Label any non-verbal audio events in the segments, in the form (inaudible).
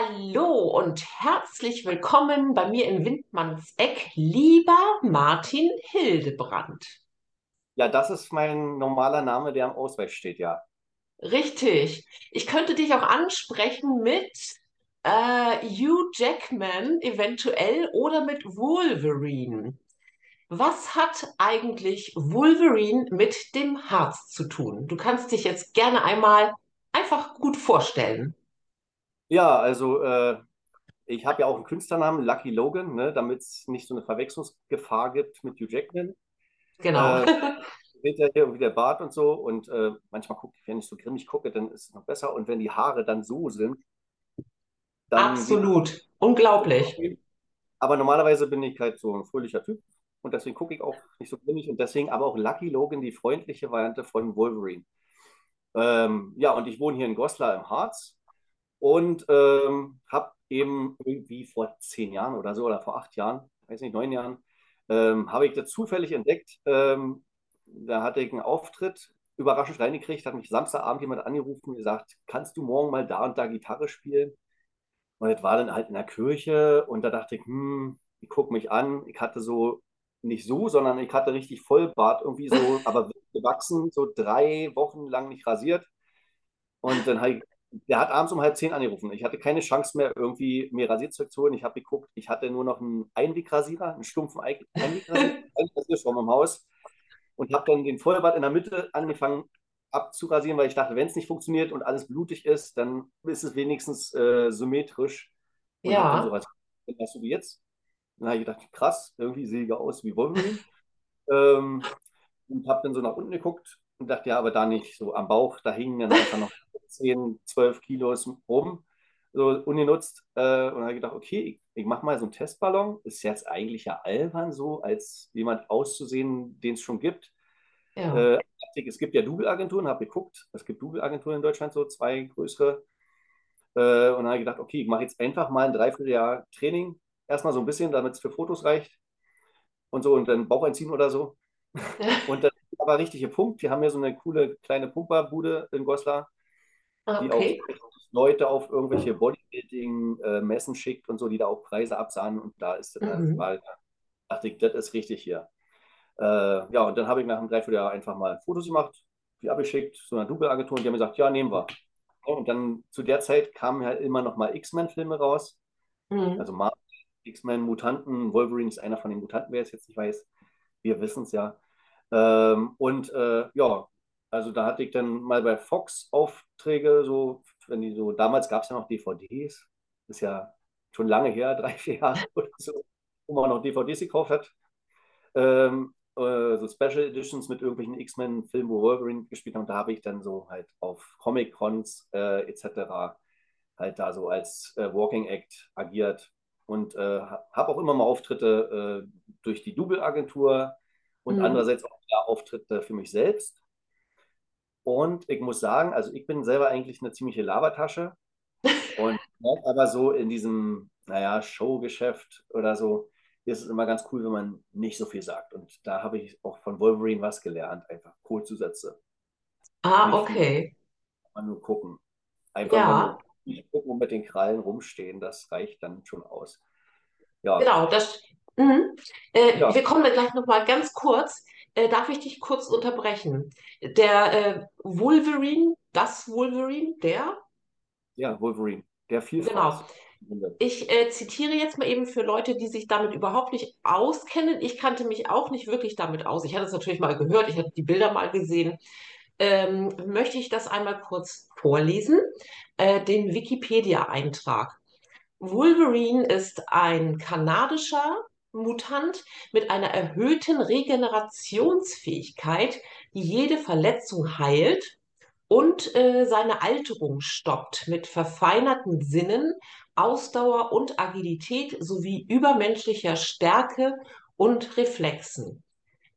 Hallo und herzlich willkommen bei mir im Windmannseck, lieber Martin Hildebrand. Ja, das ist mein normaler Name, der am Ausweis steht, ja. Richtig. Ich könnte dich auch ansprechen mit äh, Hugh Jackman eventuell oder mit Wolverine. Was hat eigentlich Wolverine mit dem Harz zu tun? Du kannst dich jetzt gerne einmal einfach gut vorstellen. Ja, also äh, ich habe ja auch einen Künstlernamen, Lucky Logan, ne, damit es nicht so eine Verwechslungsgefahr gibt mit Hugh Jackman. Genau. Äh, (laughs) seht ja hier irgendwie der Bart und so und äh, manchmal gucke ich, wenn ich so grimmig gucke, dann ist es noch besser und wenn die Haare dann so sind, dann Absolut. Unglaublich. Aber normalerweise bin ich halt so ein fröhlicher Typ und deswegen gucke ich auch nicht so grimmig und deswegen aber auch Lucky Logan, die freundliche Variante von Wolverine. Ähm, ja, und ich wohne hier in Goslar im Harz und ähm, habe eben irgendwie vor zehn Jahren oder so oder vor acht Jahren, weiß nicht, neun Jahren, ähm, habe ich das zufällig entdeckt. Ähm, da hatte ich einen Auftritt überraschend reingekriegt, hat mich Samstagabend jemand angerufen und gesagt, kannst du morgen mal da und da Gitarre spielen? Und das war dann halt in der Kirche und da dachte ich, hm, ich gucke mich an. Ich hatte so, nicht so, sondern ich hatte richtig Vollbart irgendwie so, (laughs) aber gewachsen, so drei Wochen lang nicht rasiert. Und dann habe ich der hat abends um halb zehn angerufen. Ich hatte keine Chance mehr, irgendwie mir Rasierzeug zu holen. Ich habe geguckt, ich hatte nur noch einen Einwegrasierer, einen stumpfen (laughs) Einwegrasierer, Einwegrasierer im Haus und habe dann den Vollbart in der Mitte angefangen abzurasieren, weil ich dachte, wenn es nicht funktioniert und alles blutig ist, dann ist es wenigstens äh, symmetrisch und Ja, was, weißt du wie jetzt? Dann habe ich gedacht, krass, irgendwie sehe ich aus wie Wolverine. (laughs) Ähm, und habe dann so nach unten geguckt und dachte, ja, aber da nicht so am Bauch, da hingen dann einfach noch 10, 12 Kilos rum, so ungenutzt. Äh, und habe gedacht, okay, ich, ich mache mal so einen Testballon. Ist jetzt eigentlich ja albern so, als jemand auszusehen, den es schon gibt. ja. Äh, es gibt ja Double-Agenturen, habe geguckt, es gibt Double-Agenturen in Deutschland, so zwei größere. Äh, und dann habe ich gedacht, okay, ich mache jetzt einfach mal ein Dreivierteljahr Training. Erstmal so ein bisschen, damit es für Fotos reicht und so und dann Bauch einziehen oder so. (laughs) Und dann war richtig der Punkt. Wir haben ja so eine coole kleine Pumperbude in Goslar, die auch Okay. Leute auf irgendwelche Bodybuilding-Messen schickt und so, die da auch Preise absahnen. Und da ist das Mhm. mal, dachte ich, das ist richtig hier. Äh, ja, und dann habe ich nach einem Dreivierteljahr einfach mal Fotos gemacht, die abgeschickt zu einer Double-Agentur und die haben gesagt, ja, nehmen wir. Und dann zu der Zeit kamen halt immer noch mal X-Men-Filme raus. Mhm. Also Marvel, X-Men, Mutanten, Wolverine ist einer von den Mutanten, wer es jetzt nicht weiß. Wir wissen es ja. Ähm, und äh, ja, also da hatte ich dann mal bei Fox Aufträge, so, wenn die so, damals gab es ja noch DVDs, ist ja schon lange her, (laughs) drei, vier Jahre (laughs) oder so, wo man noch DVDs gekauft hat. Ähm, äh, so Special Editions mit irgendwelchen X-Men-Filmen, wo Wolverine gespielt haben. Da habe ich dann so halt auf Comic-Cons äh, etc. halt da so als äh, Walking Act agiert und äh, habe auch immer mal Auftritte äh, durch die Double-Agentur und Mhm. andererseits auch Auftritte für mich selbst. Und ich muss sagen, also ich bin selber eigentlich eine ziemliche Labertasche (laughs) und aber so in diesem, naja, Showgeschäft oder so, ist es immer ganz cool, wenn man nicht so viel sagt. Und da habe ich auch von Wolverine was gelernt, einfach Codezusätze. Ah, okay. mal nur gucken. Einfach Ja, nur gucken und mit den Krallen rumstehen, das reicht dann schon aus. Ja, genau. Das, mhm. Äh, ja, wir kommen da gleich nochmal ganz kurz. Äh, darf ich dich kurz unterbrechen? Der äh, Wolverine, das Wolverine, der? ja, Wolverine, der Genau. Vielfraß. Ich äh, zitiere jetzt mal eben für Leute, die sich damit überhaupt nicht auskennen. Ich kannte mich auch nicht wirklich damit aus. Ich hatte es natürlich mal gehört, ich hatte die Bilder mal gesehen. Ähm, möchte ich das einmal kurz vorlesen, äh, den Wikipedia-Eintrag. Wolverine ist ein kanadischer Mutant mit einer erhöhten Regenerationsfähigkeit, die jede Verletzung heilt und äh, seine Alterung stoppt mit verfeinerten Sinnen, Ausdauer und Agilität sowie übermenschlicher Stärke und Reflexen.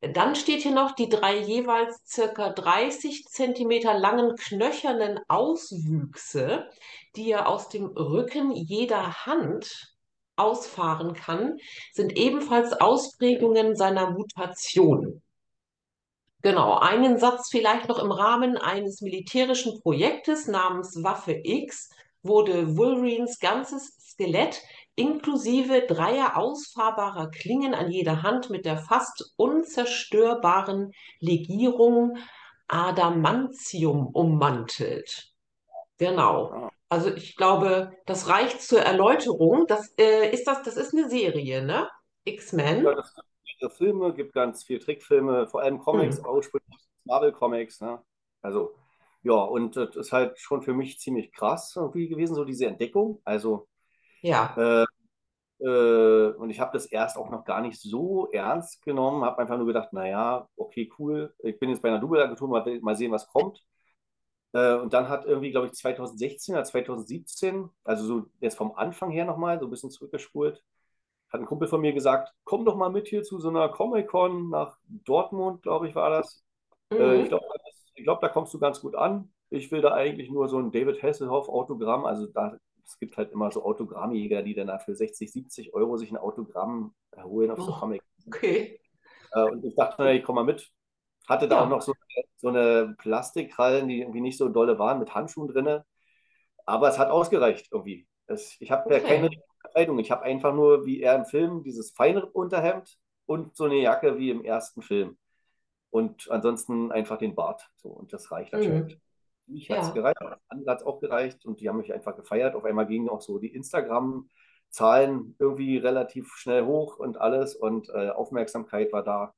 Dann steht hier noch die drei jeweils circa 30 Zentimeter langen knöchernen Auswüchse, die er aus dem Rücken jeder Hand ausfahren kann, sind ebenfalls Ausprägungen seiner Mutation. Genau, einen Satz vielleicht noch im Rahmen eines militärischen Projektes namens Waffe X wurde Wolverines ganzes Skelett inklusive dreier ausfahrbarer Klingen an jeder Hand mit der fast unzerstörbaren Legierung Adamantium ummantelt. Genau. Also ich glaube, das reicht zur Erläuterung. Das äh, ist das, das ist eine Serie, ne? X-Men. Ja, das gibt mehrere Filme, gibt ganz viele Trickfilme, vor allem Comics, Hm. ursprünglich Marvel Comics. Ne? Also, ja, und das ist halt schon für mich ziemlich krass irgendwie gewesen, so diese Entdeckung. Also, Ja. äh, äh, und ich habe das erst auch noch gar nicht so ernst genommen, habe einfach nur gedacht, naja, okay, cool, ich bin jetzt bei einer Doubleagentur, mal, mal sehen, was kommt. Äh, und dann hat irgendwie, glaube ich, 2016 oder 2017, also so jetzt vom Anfang her nochmal, so ein bisschen zurückgespult, hat ein Kumpel von mir gesagt, komm doch mal mit hier zu so einer Comic-Con nach Dortmund, glaube ich, war das. Äh, ich Mhm. glaube, ich glaub, da kommst du ganz gut an. Ich will da eigentlich nur so ein David Hasselhoff-Autogramm. Also da, es gibt halt immer so Autogrammjäger, die dann da für 60, 70 Euro sich ein Autogramm holen auf so Oh, Comic. okay. Äh, und ich dachte, na, ich komme mal mit. Hatte da auch Ja. noch so, so eine Plastikkrallen, die irgendwie nicht so dolle waren, mit Handschuhen drin. Aber es hat ausgereicht irgendwie. Es, ich habe ja keine Okay. Kleidung. Ich habe einfach nur, wie er im Film, dieses feine Unterhemd und so eine Jacke wie im ersten Film. Und ansonsten einfach den Bart. So, und das reicht anscheinend. Mhm. Für mich hat es Ja. gereicht, andere hat es auch gereicht und die haben mich einfach gefeiert. Auf einmal gingen auch so die Instagram-Zahlen irgendwie relativ schnell hoch und alles und äh, Aufmerksamkeit war da.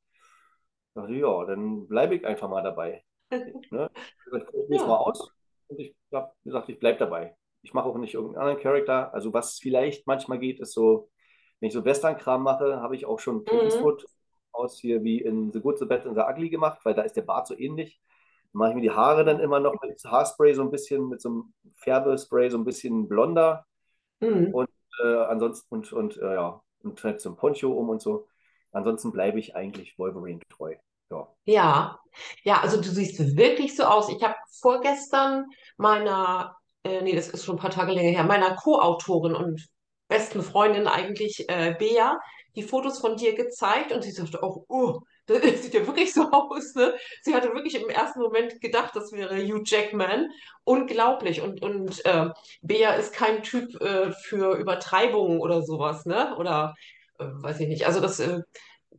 Da dachte ja, dann bleibe ich einfach mal dabei. (laughs) Ne? Ich probiere es mal Ja. aus und ich habe gesagt, ich bleibe dabei. Ich mache auch nicht irgendeinen anderen Charakter. Also was vielleicht manchmal geht, ist so, wenn ich so Western-Kram mache, habe ich auch schon Mhm. Eastwood aus hier wie in The Good, The Bad and The Ugly gemacht, weil da ist der Bart so ähnlich. Dann mache ich mir die Haare dann immer noch mit Haarspray so ein bisschen, mit so einem Färbespray so ein bisschen blonder Mhm. und äh, ansonsten und, und äh, ja, und halt so ein Poncho um und so. Ansonsten bleibe ich eigentlich Wolverine treu. Ja. Ja, ja, also du siehst wirklich so aus. Ich habe vorgestern meiner, äh, nee, das ist schon ein paar Tage länger her, meiner Co-Autorin und besten Freundin eigentlich, äh, Bea, die Fotos von dir gezeigt und sie sagte auch, oh, das sieht ja wirklich so aus, ne? Sie hatte wirklich im ersten Moment gedacht, das wäre Hugh Jackman. Unglaublich. Und, und äh, Bea ist kein Typ äh, für Übertreibungen oder sowas, ne? Oder äh, weiß ich nicht. Also das, äh,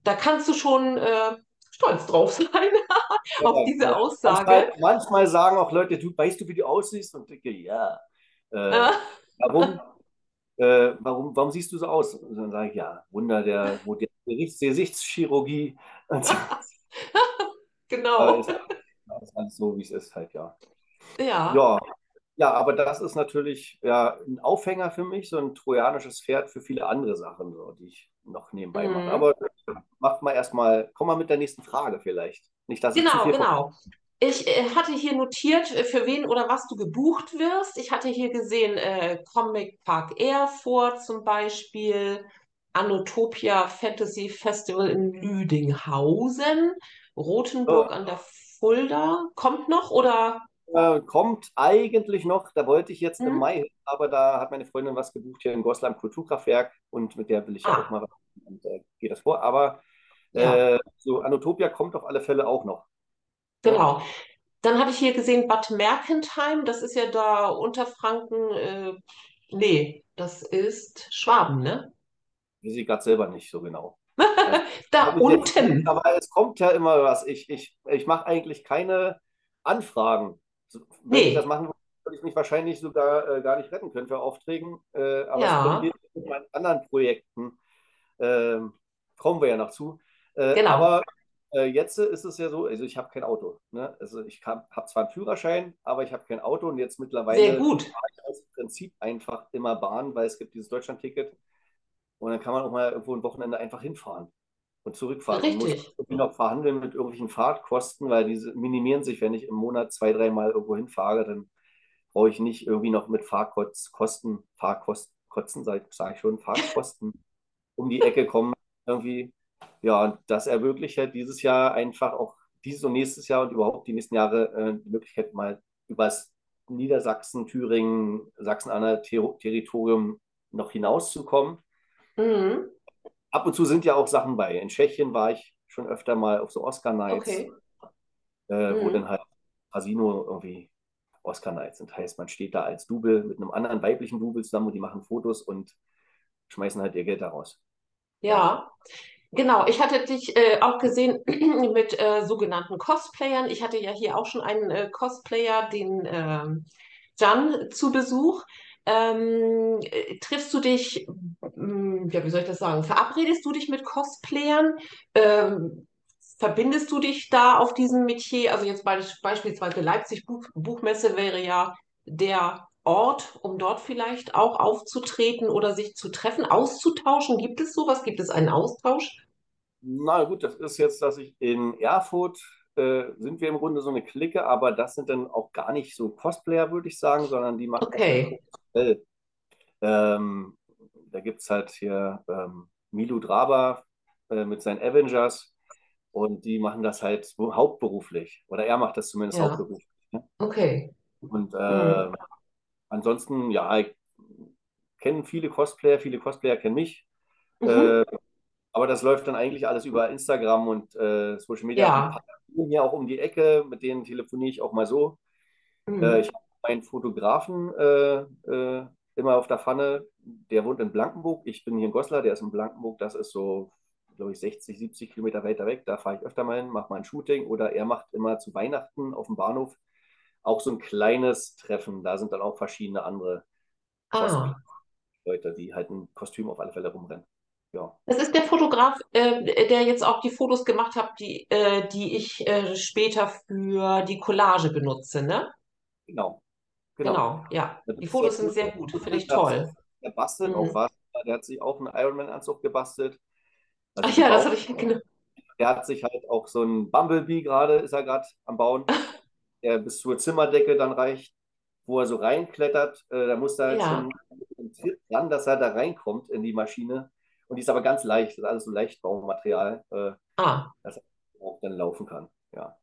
da kannst du schon äh, stolz drauf (laughs) sein auf Ja, diese. Aussage. Manchmal, manchmal sagen auch Leute, du weißt du, wie du aussiehst? Und denke, ja. Äh, warum, (laughs) äh, warum, warum siehst du so aus? Und dann sage ich, ja, Wunder der modernen Gesichts Gesichtschirurgie. (laughs) So. Genau. ist, ist alles so, wie es ist halt, ja. Ja. Ja, ja, aber das ist natürlich ja, ein Aufhänger für mich, so ein trojanisches Pferd für viele andere Sachen, so, die ich noch nebenbei mache. Mhm. Aber mach mal erstmal, komm mal mit der nächsten Frage vielleicht. Nicht, dass ich zu Genau, viel genau. Ich äh, hatte hier notiert, äh, für wen oder was du gebucht wirst. Ich hatte hier gesehen, äh, Comic Park Erfurt zum Beispiel, Anotopia Fantasy Festival in Lüdinghausen, Rothenburg an der Fulda. Kommt noch oder? Äh, kommt eigentlich noch, da wollte ich jetzt im Hm? Mai hin, aber da hat meine Freundin was gebucht hier in Goslar im Kulturkraftwerk und mit der will ich ja auch Ah, mal was und äh, geht das vor. Aber ja, äh, so Anotopia kommt auf alle Fälle auch noch. Genau. Dann hatte ich hier gesehen Bad Mergentheim, das ist ja da Unterfranken, äh, nee, das ist Schwaben, ne? Weiß ich gerade selber nicht so genau. (laughs) Da habe ich jetzt unten. aber es kommt ja immer was. Ich, ich, ich mache eigentlich keine Anfragen. So, Wenn ich das Nee, machen würde, würde ich mich wahrscheinlich sogar äh, gar nicht retten können für Aufträgen. Äh, aber ja, mit meinen anderen Projekten. Ähm, kommen wir ja noch zu. Äh, genau. aber äh, jetzt ist es ja so, also ich habe kein Auto. Ne? Also ich habe zwar einen Führerschein, aber ich habe kein Auto und jetzt Sehr mittlerweile gut. fahre ich aus Prinzip einfach immer Bahn, weil es gibt dieses Deutschlandticket und dann kann man auch mal irgendwo ein Wochenende einfach hinfahren und zurückfahren und muss Richtig. irgendwie noch verhandeln mit irgendwelchen Fahrtkosten, weil diese minimieren sich, wenn ich im Monat zwei, dreimal irgendwo hinfahre, dann brauche ich nicht irgendwie noch mit Fahrkosten, Fahrkosten, Kosten, sage sag ich schon, Fahrtkosten (laughs) um die Ecke kommen irgendwie. Ja, und das ermöglicht halt dieses Jahr einfach auch dieses und nächstes Jahr und überhaupt die nächsten Jahre äh, die Möglichkeit mal übers Niedersachsen, Thüringen, Sachsen-Anhalt Ter Territorium noch hinauszukommen. Mhm. Ab und zu sind ja auch Sachen bei. In Tschechien war ich schon öfter mal auf so Oscar-Nights, Okay. äh, wo Mhm. dann halt Casino irgendwie Oscar Night sind. Heißt, man steht da als Double mit einem anderen weiblichen Double zusammen und die machen Fotos und schmeißen halt ihr Geld daraus. Ja, genau. Ich hatte dich äh, auch gesehen (clears throat) mit äh, sogenannten Cosplayern. Ich hatte ja hier auch schon einen äh, Cosplayer, den ähm, Jan, zu Besuch. Ähm, äh, triffst du dich, ja, wie soll ich das sagen? Verabredest du dich mit Cosplayern? Ähm, verbindest du dich da auf diesem Metier? Also jetzt be beispielsweise Leipzig Buch Buchmesse wäre ja der Ort, um dort vielleicht auch aufzutreten oder sich zu treffen, auszutauschen. Gibt es sowas? Gibt es einen Austausch? Na gut, das ist jetzt, dass ich in Erfurt äh, sind wir im Grunde so eine Clique, aber das sind dann auch gar nicht so Cosplayer, würde ich sagen, sondern die machen Okay. ähm, da gibt es halt hier ähm, Milo Draber äh, mit seinen Avengers und die machen das halt hauptberuflich. Oder er macht das zumindest Ja, hauptberuflich. Ne? okay. Und Mhm. äh, ansonsten, ja, ich kenne viele Cosplayer, viele Cosplayer kennen mich. Mhm. Äh, aber das läuft dann eigentlich alles über Instagram und äh, Social Media. Ja. hier auch um die Ecke, mit denen telefoniere ich auch mal so. Äh, ich Mhm. habe meinen Fotografen äh, immer auf der Pfanne. Der wohnt in Blankenburg. Ich bin hier in Goslar, der ist in Blankenburg. Das ist so, glaube ich, 60, 70 Kilometer weiter weg. Da fahre ich öfter mal hin, mache mal ein Shooting. Oder er macht immer zu Weihnachten auf dem Bahnhof auch so ein kleines Treffen. Da sind dann auch verschiedene andere Ah. Cosplay-Leute, die halt ein Kostüm auf alle Fälle rumrennen. Ja, Das ist der Fotograf, äh, der jetzt auch die Fotos gemacht hat, die, äh, die ich äh, später für die Collage benutze, ne? genau, genau. Genau, ja. Das Die Fotos sind sehr gut, finde ich toll. der bastelt auch Mhm. was. Der hat sich auch einen Ironman-Anzug gebastelt. Also Ach ja, das hatte ich, genau. Der hat sich halt auch so ein Bumblebee gerade, ist er gerade am Bauen, (laughs) der bis zur Zimmerdecke dann reicht, wo er so reinklettert. Äh, da muss er halt Ja. schon Tritt ran, dass er da reinkommt in die Maschine. Und die ist aber ganz leicht, das ist alles so Leichtbaumaterial, äh, Ah. dass er auch dann laufen kann. Ja,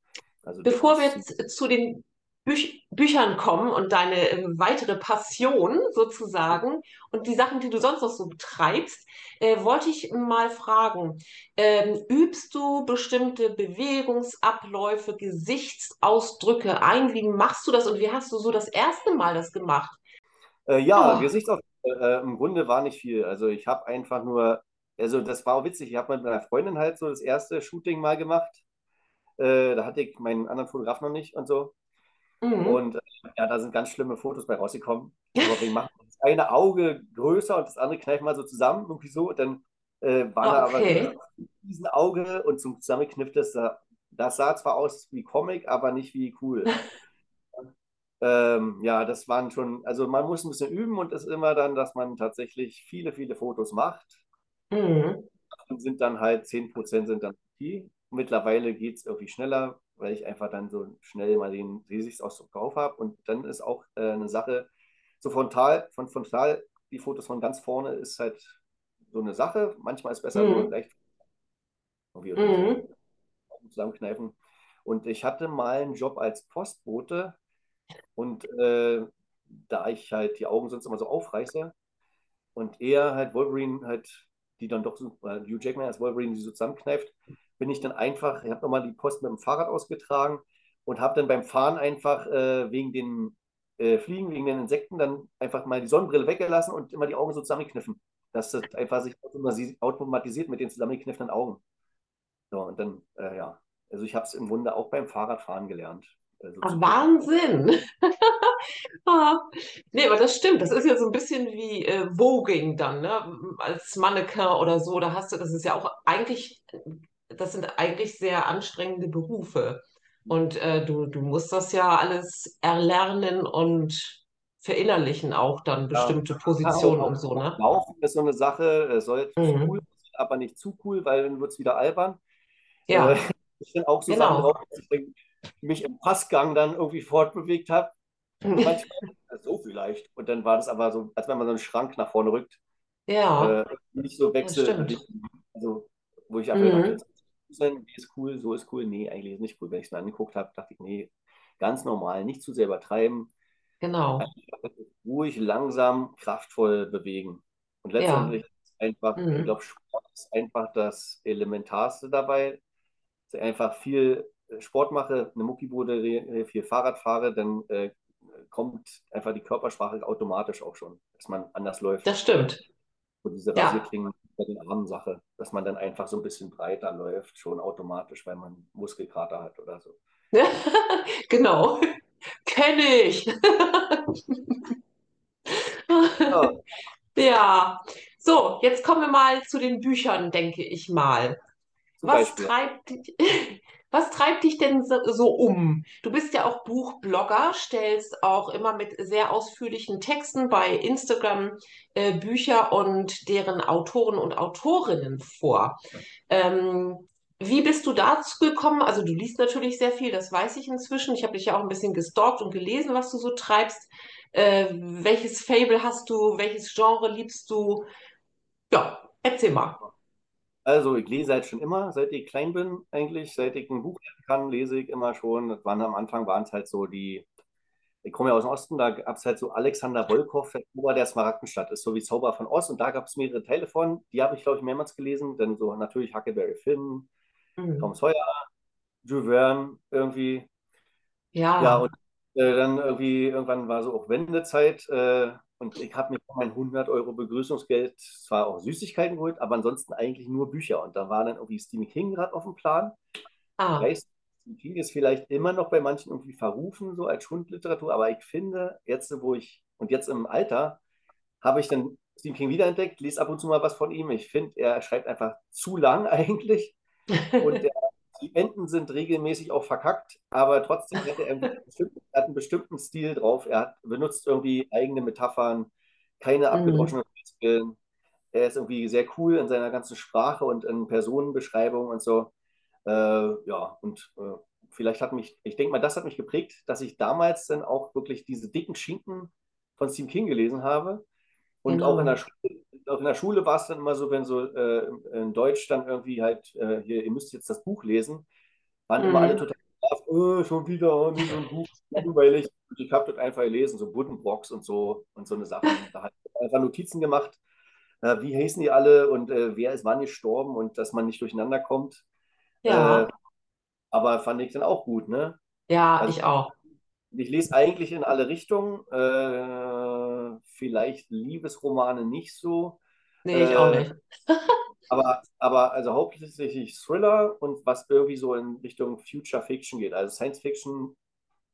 also Bevor wir jetzt zu den Büch Büchern kommen und deine äh, weitere Passion sozusagen und die Sachen, die du sonst noch so betreibst, äh, wollte ich mal fragen, ähm, übst du bestimmte Bewegungsabläufe, Gesichtsausdrücke ein? Wie machst du das und wie hast du so das erste Mal das gemacht? Äh, ja, Oh, Gesichtsausdruck äh, im Grunde war nicht viel. Also ich habe einfach nur, also das war auch witzig, ich habe mit meiner Freundin halt so das erste Shooting mal gemacht. Äh, da hatte ich meinen anderen Fotograf noch nicht und so. Mhm. Und äh, ja, da sind ganz schlimme Fotos bei rausgekommen. (laughs) Wir machen das eine Auge größer und das andere kneifen wir so zusammen, irgendwie so. Und dann äh, waren Ah, da aber Okay. diesen Auge und zum zusammengeknifftes, das, das sah zwar aus wie Comic, aber nicht wie cool. (laughs) Ähm, ja, das waren schon, also man muss ein bisschen üben und ist immer dann, dass man tatsächlich viele, viele Fotos macht. Mhm. Und sind dann halt 10% sind dann okay. Mittlerweile geht es irgendwie schneller, weil ich einfach dann so schnell mal den Gesichtsausdruck drauf habe. Und dann ist auch äh, eine Sache, so frontal, von frontal, die Fotos von ganz vorne ist halt so eine Sache. Manchmal ist es besser Mhm. leicht so Mhm. Zusammenkneifen. Und ich hatte mal einen Job als Postbote und äh, da ich halt die Augen sonst immer so aufreiße, und er halt Wolverine halt, die dann doch so, äh, Hugh Jackman als Wolverine, die so zusammenkneift, bin ich dann einfach, ich habe nochmal die Post mit dem Fahrrad ausgetragen und habe dann beim Fahren einfach äh, wegen den äh, Fliegen, wegen den Insekten dann einfach mal die Sonnenbrille weggelassen und immer die Augen so zusammengekniffen. Dass das einfach sich automatisiert mit den zusammengekniffenen Augen. So, und dann, äh, ja, also ich habe es im Grunde auch beim Fahrradfahren gelernt, so zu gucken. Wahnsinn. (laughs) Ah, nee, aber das stimmt. Das ist ja so ein bisschen wie äh, Voging dann, ne? Als Mannequin oder so. Da hast du, das ist ja auch eigentlich, das sind eigentlich sehr anstrengende Berufe. Und äh, du, du musst das ja alles erlernen und verinnerlichen, auch dann bestimmte ja, Positionen und auch, so, auch ne? Laufen ist so eine Sache, es soll cool, Mhm. sein, aber nicht zu cool, weil dann wird es wieder albern. Äh, Ja, es sind auch so Sachen genau. drauf, dass ich mich im Passgang dann irgendwie fortbewegt habe. Manchmal so vielleicht. Und dann war das aber so, als wenn man so einen Schrank nach vorne rückt. Ja, Äh, nicht so. Wechselbewegung. Also, wo ich einfach gedacht Mhm. wie ist cool, so ist cool. Nee, eigentlich ist nicht cool. Wenn ich es mir angeguckt habe, dachte ich, nee, ganz normal, nicht zu sehr übertreiben. Genau. ruhig, langsam, kraftvoll bewegen. Und Ja. letztendlich ist einfach, ich Mhm. glaube, Sport ist einfach das Elementarste dabei. Dass ich einfach viel äh, Sport mache, eine Muckibude, viel Fahrrad fahre, dann äh, kommt einfach die Körpersprache automatisch auch schon, dass man anders läuft. Das stimmt. Und diese Ja, Rasierklingen bei den Armen Sache, dass man dann einfach so ein bisschen breiter läuft, schon automatisch, weil man Muskelkater hat oder so. (laughs) genau. (laughs) Kenne ich. Ja, (laughs) Ja. So, jetzt kommen wir mal zu den Büchern, denke ich mal. Was treibt dich, (laughs) was treibt dich denn so, so um? Du bist ja auch Buchblogger, stellst auch immer mit sehr ausführlichen Texten bei Instagram äh, Bücher und deren Autoren und Autorinnen vor. Ähm, wie bist du dazu gekommen? Also du liest natürlich sehr viel, das weiß ich inzwischen. Ich habe dich ja auch ein bisschen gestalkt und gelesen, was du so treibst. Äh, welches Fable hast du? Welches Genre liebst du? Ja, erzähl mal. Also, ich lese halt schon immer, seit ich klein bin, eigentlich. Seit ich ein Buch lesen kann, lese ich immer schon. Das waren am Anfang waren es halt so die, ich komme ja aus dem Osten, da gab es halt so Alexander Wolkow, der Zauber der Smaragdenstadt, ist so wie Zauber von Oz. Und da gab es mehrere Teile von. Die habe ich, glaube ich, mehrmals gelesen. Dann so natürlich Huckleberry Finn, Tom Hm. Sawyer, Jules Verne irgendwie. Ja, Ja. und äh, dann irgendwie, irgendwann war so auch Wendezeit äh, und ich habe mir mein 100 Euro Begrüßungsgeld zwar auch Süßigkeiten geholt, aber ansonsten eigentlich nur Bücher. Und da war dann irgendwie Stephen King gerade auf dem Plan. Ich Ah. weiß, Stephen King ist vielleicht immer noch bei manchen irgendwie verrufen, so als Schundliteratur, aber ich finde, jetzt, wo ich, und jetzt im Alter, habe ich dann Stephen King wiederentdeckt, lese ab und zu mal was von ihm. Ich finde, er schreibt einfach zu lang (laughs) eigentlich. Und der, die Enden sind regelmäßig auch verkackt, aber trotzdem hat er, irgendwie einen bestimmten, hat einen bestimmten Stil drauf. Er hat, benutzt irgendwie eigene Metaphern, keine Hm. abgedroschenen Floskeln. Er ist irgendwie sehr cool in seiner ganzen Sprache und in Personenbeschreibung und so. Äh, ja, und äh, vielleicht hat mich, ich denke mal, das hat mich geprägt, dass ich damals dann auch wirklich diese dicken Schinken von Stephen King gelesen habe. Und auch in der Genau. Schule, auch in der Schule war es dann immer so, wenn so äh, in Deutsch dann irgendwie halt, äh, hier, ihr müsst jetzt das Buch lesen, waren immer alle Hm. total genervt, oh, schon wieder oh, so ein Buch, (laughs) langweilig. Und ich habe das einfach gelesen, so Buddenbrocks und so und so eine Sachen. (laughs) Da hat einfach Notizen gemacht, äh, wie heißen die alle und äh, wer ist wann gestorben und dass man nicht durcheinander kommt. Äh, Ja. aber fand ich dann auch gut, ne? Ja, Also ich auch. Ich lese eigentlich in alle Richtungen, äh, vielleicht Liebesromane nicht so. Nee, ich auch Äh, nicht. (laughs) Aber, aber also hauptsächlich Thriller und was irgendwie so in Richtung Future Fiction geht. Also Science Fiction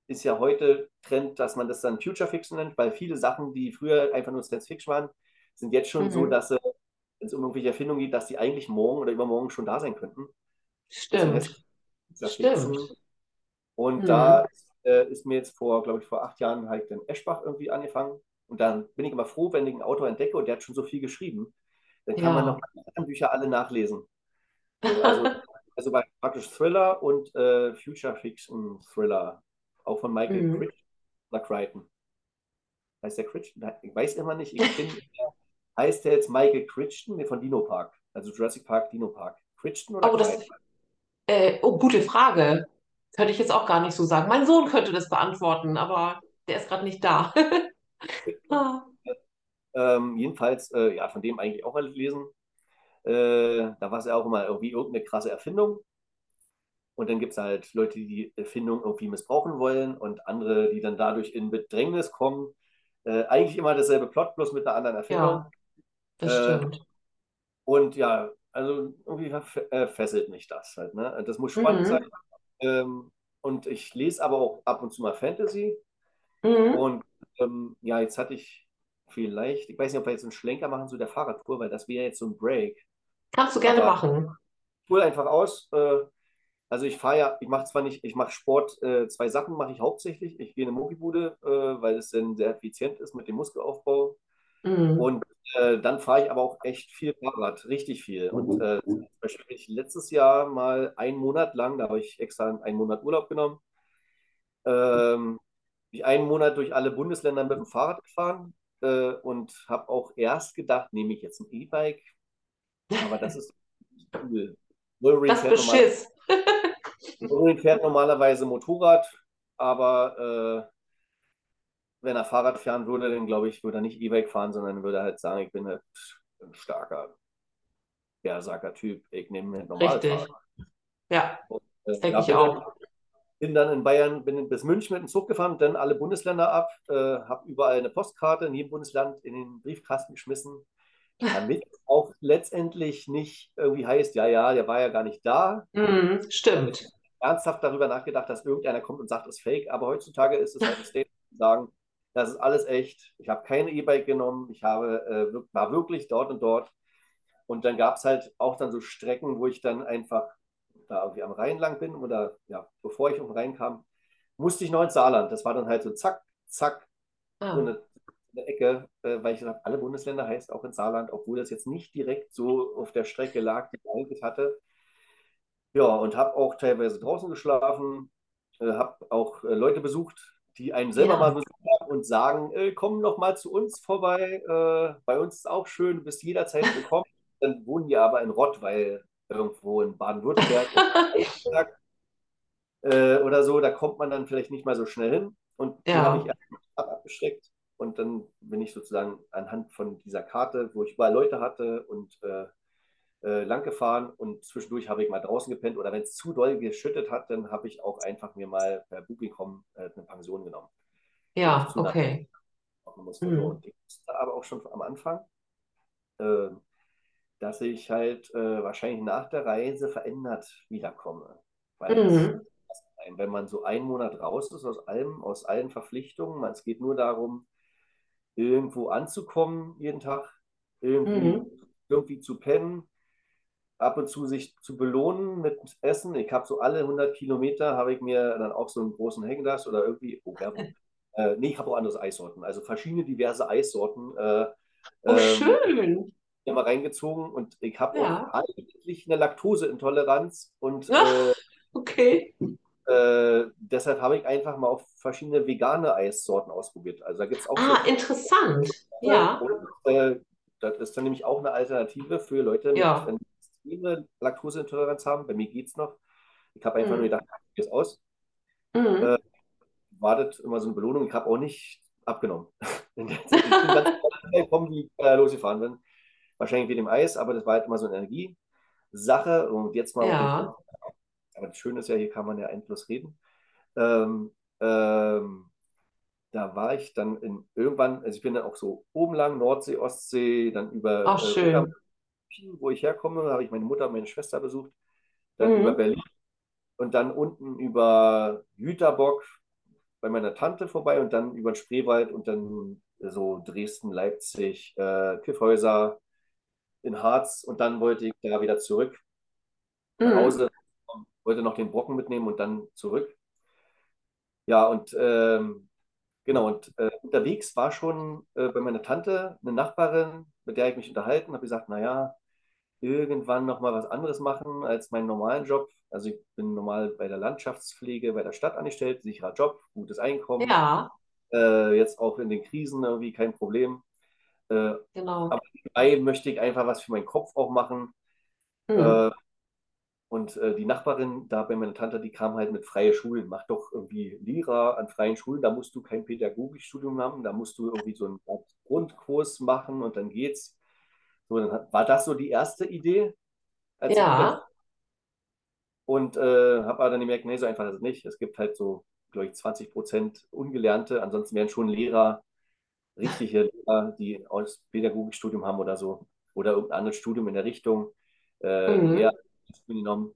ist ja heute Trend, dass man das dann Future Fiction nennt, weil viele Sachen, die früher einfach nur Science Fiction waren, sind jetzt schon so, Mhm. dass äh, wenn es um irgendwelche Erfindungen geht, dass die eigentlich morgen oder übermorgen schon da sein könnten. Stimmt. Future Stimmt. Fiction. Und Mhm. da äh, ist mir jetzt vor, glaube ich, vor acht Jahren halt dann Eschbach irgendwie angefangen. Und dann bin ich immer froh, wenn ich einen Autor entdecke und der hat schon so viel geschrieben. Dann kann man noch Ja. die anderen Bücher alle nachlesen. (laughs) So, also, also bei praktisch Thriller und äh, Future Fiction Thriller. Auch von Michael Mhm. Crichton oder Crichton. Heißt der Crichton? Ich weiß immer nicht. Ich bin, heißt der jetzt Michael Crichton? Nee, von Dino Park. Also Jurassic Park, Dino Park. Crichton oder Oh, das, Crichton? äh, oh, gute Frage. Könnte ich jetzt auch gar nicht so sagen. Mein Sohn könnte das beantworten, aber der ist gerade nicht da. (laughs) Ah. Ähm, jedenfalls, äh, ja, von dem eigentlich auch alles lesen. Äh, da war es ja auch immer irgendwie irgendeine krasse Erfindung. Und dann gibt es halt Leute, die die Erfindung irgendwie missbrauchen wollen und andere, die dann dadurch in Bedrängnis kommen. Äh, eigentlich immer dasselbe Plot, bloß mit einer anderen Erfindung. Ja, das Äh, stimmt. und ja, also irgendwie äh, fesselt mich das halt. Ne? Das muss spannend sein. Ähm, und ich lese aber auch ab und zu mal Fantasy. Mhm. Und ähm, ja, jetzt hatte ich vielleicht, ich weiß nicht, ob wir jetzt einen Schlenker machen zu der Fahrradtour, weil das wäre jetzt so ein Break. Kannst du gerne Aber machen. ich hole einfach aus. Äh, also ich fahre ja, ich mache zwar nicht, ich mache Sport, äh, zwei Sachen mache ich hauptsächlich. Ich gehe in eine Muckibude, äh, weil es dann sehr effizient ist mit dem Muskelaufbau. Mhm. Und äh, dann fahre ich aber auch echt viel Fahrrad, richtig viel. Und äh, zum Beispiel bin ich letztes Jahr mal einen Monat lang, da habe ich extra einen Monat Urlaub genommen, ähm, bin ich einen Monat durch alle Bundesländer mit dem Fahrrad gefahren äh, und habe auch erst gedacht, nehme ich jetzt ein E-Bike, aber das ist cool. Wolverine Das fährt, normal, Beschiss. Wolverine fährt normalerweise Motorrad, aber äh, wenn er Fahrrad fahren würde, dann glaube ich, würde er nicht E-Bike fahren, sondern würde halt sagen, ich bin halt ein starker Berserker-Typ, ich nehme ein normales Richtig. Fahrrad. Ja, Und, das äh, denke ich auch. bin dann in Bayern, bin bis München mit dem Zug gefahren, dann alle Bundesländer ab, äh, habe überall eine Postkarte in jedem Bundesland in den Briefkasten geschmissen, damit (laughs) auch letztendlich nicht irgendwie heißt, ja, ja, der war ja gar nicht da. Mhm, stimmt. Ernsthaft darüber nachgedacht, dass irgendeiner kommt und sagt, es ist fake, aber heutzutage ist es halt ein Statement zu sagen, das ist alles echt. Ich habe keine E-Bike genommen, ich habe, äh, war wirklich dort und dort. Und dann gab es halt auch dann so Strecken, wo ich dann einfach da irgendwie am Rhein lang bin oder ja, bevor ich um den Rhein kam, musste ich noch ins Saarland. Das war dann halt so zack, zack, Ah, so eine, eine Ecke, äh, weil ich gesagt alle Bundesländer heißt auch ins Saarland, obwohl das jetzt nicht direkt so auf der Strecke lag, die ich eigentlich hatte. Ja, und habe auch teilweise draußen geschlafen, äh, habe auch äh, Leute besucht, die einen selber mal ja. besucht haben und sagen, äh, komm noch mal zu uns vorbei, äh, bei uns ist auch schön, du bist jederzeit (laughs) willkommen. Dann wohnen die aber in Rottweil, irgendwo in Baden-Württemberg (laughs) äh, oder so, da kommt man dann vielleicht nicht mal so schnell hin. Und die habe ich Ja. erst ab- abgesteckt. Und dann bin ich sozusagen anhand von dieser Karte, wo ich überall Leute hatte und äh, äh, lang gefahren und zwischendurch habe ich mal draußen gepennt oder wenn es zu doll geschüttet hat, dann habe ich auch einfach mir mal per Booking.com äh, eine Pension genommen, Ja, okay. Mhm. Und ich wusste aber auch schon am Anfang, äh, dass ich halt äh, wahrscheinlich nach der Reise verändert wiederkomme. Weil Mhm. wenn man so einen Monat raus ist aus allem, aus allen Verpflichtungen, man, es geht nur darum, irgendwo anzukommen jeden Tag, irgendwie, Mhm. irgendwie zu pennen, ab und zu sich zu belohnen mit Essen. Ich habe so alle 100 Kilometer, habe ich mir dann auch so einen großen Hänglas oder irgendwie, oh, Werbung. (laughs) Äh, nee, ich habe auch andere Eissorten, also verschiedene diverse Eissorten. Äh, Oh, ähm, schön. hier mal reingezogen und ich habe auch Ja. eigentlich eine Laktoseintoleranz und Ah, äh, okay. äh, deshalb habe ich einfach mal auf verschiedene vegane Eissorten ausprobiert. Also da gibt es auch so Ah, interessant. Ja. und, äh, das ist dann nämlich auch eine Alternative für Leute, mit, Ja. Extreme Laktoseintoleranz haben. Bei mir geht es noch. Ich habe einfach nur Mhm. gedacht, ich es aus. Mhm. Äh, wartet immer so eine Belohnung. Ich habe auch nicht abgenommen. (laughs) Ich bin ganz (laughs) gekommen, wie ich äh, losgefahren bin. Wahrscheinlich wegen dem Eis, aber das war halt immer so eine Energiesache. Und jetzt mal Ja. Aber das Schöne ist ja, hier kann man ja endlos reden. Ähm, ähm, da war ich dann in, irgendwann, also ich bin dann auch so oben lang, Nordsee, Ostsee, dann über Ach, äh, Untermünchen, wo ich herkomme, habe ich meine Mutter und meine Schwester besucht, dann über Mhm. Berlin und dann unten über Jüterbock bei meiner Tante vorbei und dann über den Spreewald und dann so Dresden, Leipzig, äh, Kyffhäuser in Harz und dann wollte ich da wieder zurück nach Mhm. Hause, wollte noch den Brocken mitnehmen und dann zurück. Ja, und ähm, genau, und äh, unterwegs war schon äh, bei meiner Tante eine Nachbarin, mit der ich mich unterhalten habe, gesagt, naja, irgendwann noch mal was anderes machen als meinen normalen Job. Also ich bin normal bei der Landschaftspflege bei der Stadt angestellt, sicherer Job, gutes Einkommen, Ja, äh, jetzt auch in den Krisen irgendwie kein Problem. Äh, genau. aber nebenbei möchte ich einfach was für meinen Kopf auch machen. Mhm. Und äh, die Nachbarin da bei meiner Tante, die kam halt mit freie Schulen. Mach doch irgendwie Lehrer an freien Schulen. Da musst du kein Pädagogikstudium haben. Da musst du irgendwie so einen Grundkurs machen und dann geht's. So, dann war das so die erste Idee, Ja, und äh, habe aber dann gemerkt, nee, so einfach ist es nicht. Es gibt halt so, glaube ich, 20 Prozent Ungelernte. Ansonsten wären schon Lehrer, richtige Lehrer, die aus Pädagogikstudium haben oder so. Oder irgendein anderes Studium in der Richtung. Äh, mhm. Lehrer genommen.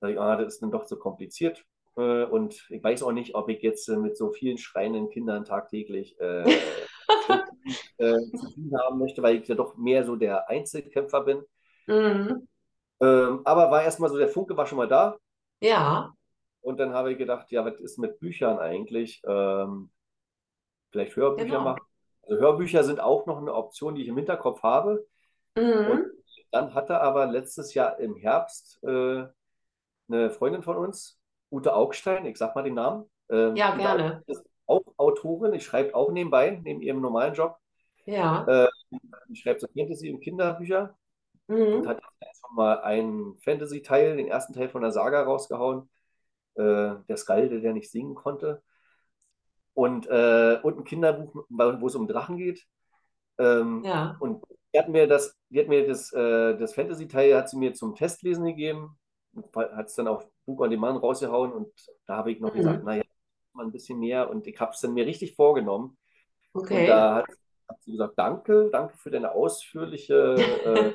Ah, das ist dann doch so kompliziert. Äh, und ich weiß auch nicht, ob ich jetzt äh, mit so vielen schreienden Kindern tagtäglich äh, (laughs) äh, zu tun haben möchte, weil ich ja doch mehr so der Einzelkämpfer bin. Mhm. Ähm, aber war erstmal so, der Funke war schon mal da. Ja, Und dann habe ich gedacht, ja, was ist mit Büchern eigentlich? Ähm, vielleicht Hörbücher genau. machen. Also Hörbücher sind auch noch eine Option, die ich im Hinterkopf habe. Und Mhm. Dann hatte aber letztes Jahr im Herbst äh, eine Freundin von uns, Ute Augstein, ich sag mal den Namen. Ähm, Ja, gerne. Ist auch Autorin, ich schreibe auch nebenbei, neben ihrem normalen Job. Ja. Äh, ich schreibe so Fantasy- und Kinderbücher und Mhm. hat jetzt schon mal einen Fantasy-Teil, den ersten Teil von der Saga rausgehauen. Äh, der Skalde, der nicht singen konnte. Und, äh, und ein Kinderbuch, wo es um Drachen geht. Ähm, Ja. und die hat mir das, die hat mir das, äh, das Fantasy-Teil hat sie mir zum Testlesen gegeben. hat es dann auf Book on Demand rausgehauen und da habe ich noch gesagt, Mhm. naja, mal ein bisschen mehr und ich habe es dann mir richtig vorgenommen und Okay. da hat, hat sie gesagt, danke, danke für deine ausführliche äh,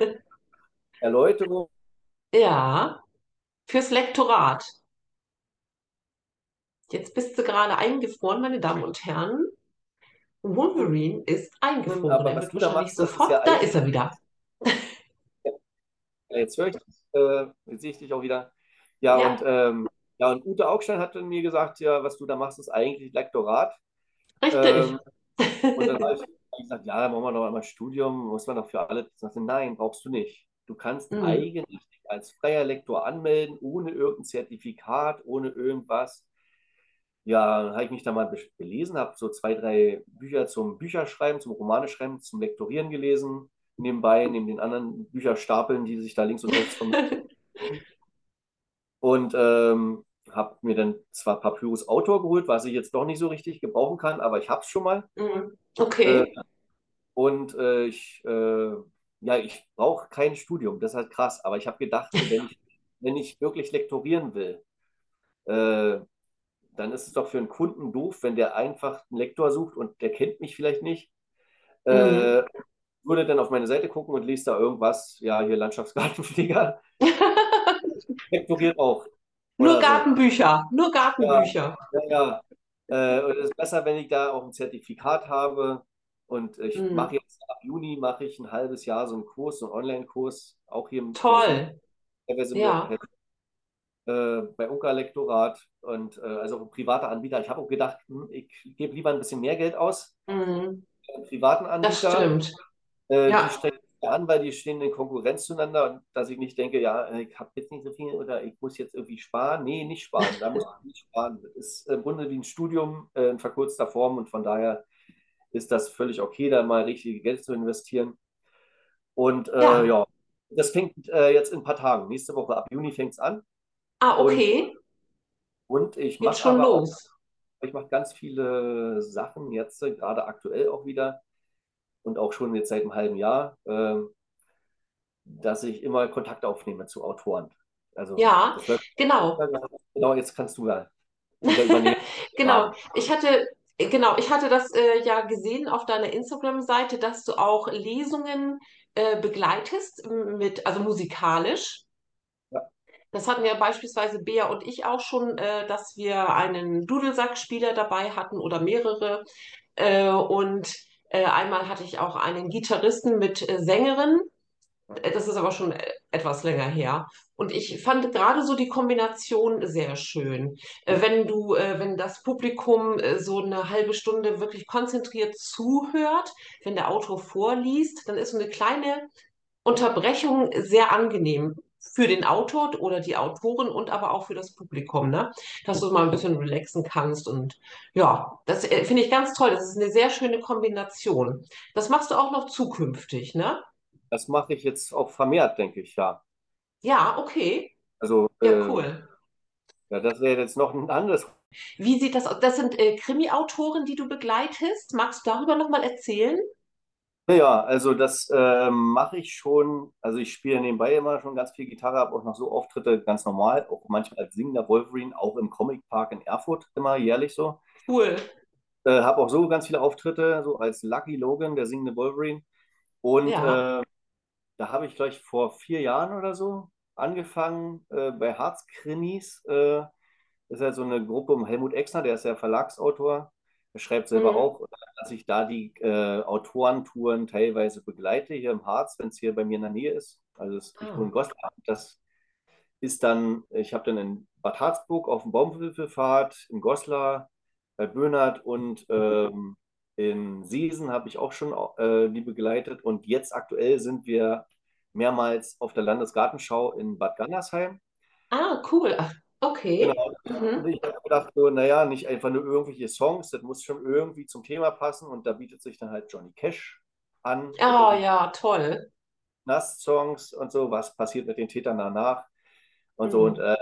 (laughs) Erläuterung. Ja, fürs Lektorat. Jetzt bist du gerade eingefroren, meine Damen und Herren. Wolverine ist eingefroren. Aber Er was wird du da wahrscheinlich sofort, ja da ist er wieder. (laughs) Ja, jetzt höre ich dich, äh, jetzt sehe ich dich auch wieder. Ja, und, Ja, ähm, ja, und Ute Augstein hat mir gesagt, ja, was du da machst, ist eigentlich Lektorat. richtig. Ähm, und dann habe ich (laughs) gesagt, ja, dann machen wir doch mal ein Studium, muss man doch für alle. Ich sagte, nein, brauchst du nicht. Du kannst Mhm. eigentlich als freier Lektor anmelden, ohne irgendein Zertifikat, ohne irgendwas. Ja, habe ich mich da mal belesen, habe so zwei, drei Bücher zum Bücherschreiben, zum Romaneschreiben, zum Lektorieren gelesen, nebenbei, neben den anderen Bücherstapeln, die sich da links und rechts von (laughs) und ähm, habe mir dann zwar Papyrus Autor geholt, was ich jetzt doch nicht so richtig gebrauchen kann, aber ich habe es schon mal. Mhm. Äh, Okay. und äh, ich, äh, ja, ich brauche kein Studium, das ist halt krass, aber ich habe gedacht, wenn ich, (laughs) wenn ich wirklich lektorieren will, äh, dann ist es doch für einen Kunden doof, wenn der einfach einen Lektor sucht und der kennt mich vielleicht nicht. Mhm. Äh, würde dann auf meine Seite gucken und liest da irgendwas, ja, hier Landschaftsgartenpfleger, (laughs) lektoriert auch Nur oder so. Gartenbücher, nur Ja, Gartenbücher. ja, ja. Äh, und es ist besser, wenn ich da auch ein Zertifikat habe. Und ich Mhm. mache jetzt ab Juni mache ich ein halbes Jahr so einen Kurs, so einen Online-Kurs, auch hier so Toll. teilweise mit, Ja. Äh, bei Unka Lektorat und äh, also privater Anbieter. Ich habe auch gedacht, hm, ich gebe lieber ein bisschen mehr Geld aus Mhm. einem privaten Das Anbieter. stimmt. Äh, die Ja. stellen sich an, weil die stehen in Konkurrenz zueinander und dass ich nicht denke, ja, ich habe jetzt nicht so viel oder ich muss jetzt irgendwie sparen. Nee, nicht sparen. Da muss man nicht sparen. Das ist im Grunde wie ein Studium äh, in verkürzter Form und von daher ist das völlig okay, da mal richtig Geld zu investieren. Und äh, Ja. ja, das fängt äh, jetzt in ein paar Tagen. Nächste Woche ab Juni fängt es an. Ah, Und, okay. und ich Geht mache schon aber auch, los. ich mache ganz viele Sachen jetzt, äh, gerade aktuell auch wieder und auch schon jetzt seit einem halben Jahr. ähm, dass ich immer Kontakt aufnehme zu Autoren. Also Ja, genau. (laughs) Genau, jetzt kannst du ja übernehmen. (laughs) Genau. Ich hatte, genau, ich hatte das äh, ja gesehen auf deiner Instagram-Seite, dass du auch Lesungen äh, begleitest mit, also musikalisch. Das hatten ja beispielsweise Bea und ich auch schon, äh, dass wir einen Dudelsackspieler dabei hatten oder mehrere. Äh, und äh, einmal hatte ich auch einen Gitarristen mit äh, Sängerin. Äh, Das ist aber schon äh, etwas länger her. Und ich fand gerade so die Kombination sehr schön. Wenn du, wenn das Publikum so eine halbe Stunde wirklich konzentriert zuhört, wenn der Autor vorliest, dann ist so eine kleine Unterbrechung sehr angenehm für den Autor oder die Autorin und aber auch für das Publikum, ne? Dass du mal ein bisschen relaxen kannst und ja, das äh, finde ich ganz toll. Das ist eine sehr schöne Kombination. Das machst du auch noch zukünftig, ne? das mache ich jetzt auch vermehrt, denke ich, ja. Ja, okay. Also Ja, äh, cool. ja, das wäre jetzt noch ein anderes. Wie sieht das aus? Das sind äh, Krimi-Autoren, die du begleitest. Magst du darüber nochmal erzählen? Ja, also das ähm, mache ich schon. Also ich spiele nebenbei immer schon ganz viel Gitarre, habe auch noch so Auftritte ganz normal, auch manchmal als singender Wolverine, auch im Comic Park in Erfurt immer jährlich so. Cool. Äh, habe auch so ganz viele Auftritte, so als Lucky Logan, der singende Wolverine. Und Ja. äh, Da habe ich gleich vor vier Jahren oder so angefangen äh, bei Harzkrimis. Äh, das ist ja so eine Gruppe um Helmut Exner, der ist ja Verlagsautor. Schreibt selber Mhm. auch, dass ich da die äh, Autorentouren teilweise begleite hier im Harz, wenn es hier bei mir in der Nähe ist. Also es, ich wohne Ah. in Goslar. Das ist dann, ich habe dann in Bad Harzburg auf dem Baumwipfelfahrt, in Goslar, bei Böhnert und ähm, in Seesen habe ich auch schon äh, die begleitet. Und jetzt aktuell sind wir mehrmals auf der Landesgartenschau in Bad Gandersheim. Ah, cool. Ach, Genau. okay. Und Mhm. ich habe gedacht, so, naja, nicht einfach nur irgendwelche Songs, das muss schon irgendwie zum Thema passen. Und da bietet sich dann halt Johnny Cash an Ah, irgendwie ja, toll. Nass-Songs und so, was passiert mit den Tätern danach und so. Und Mhm. äh,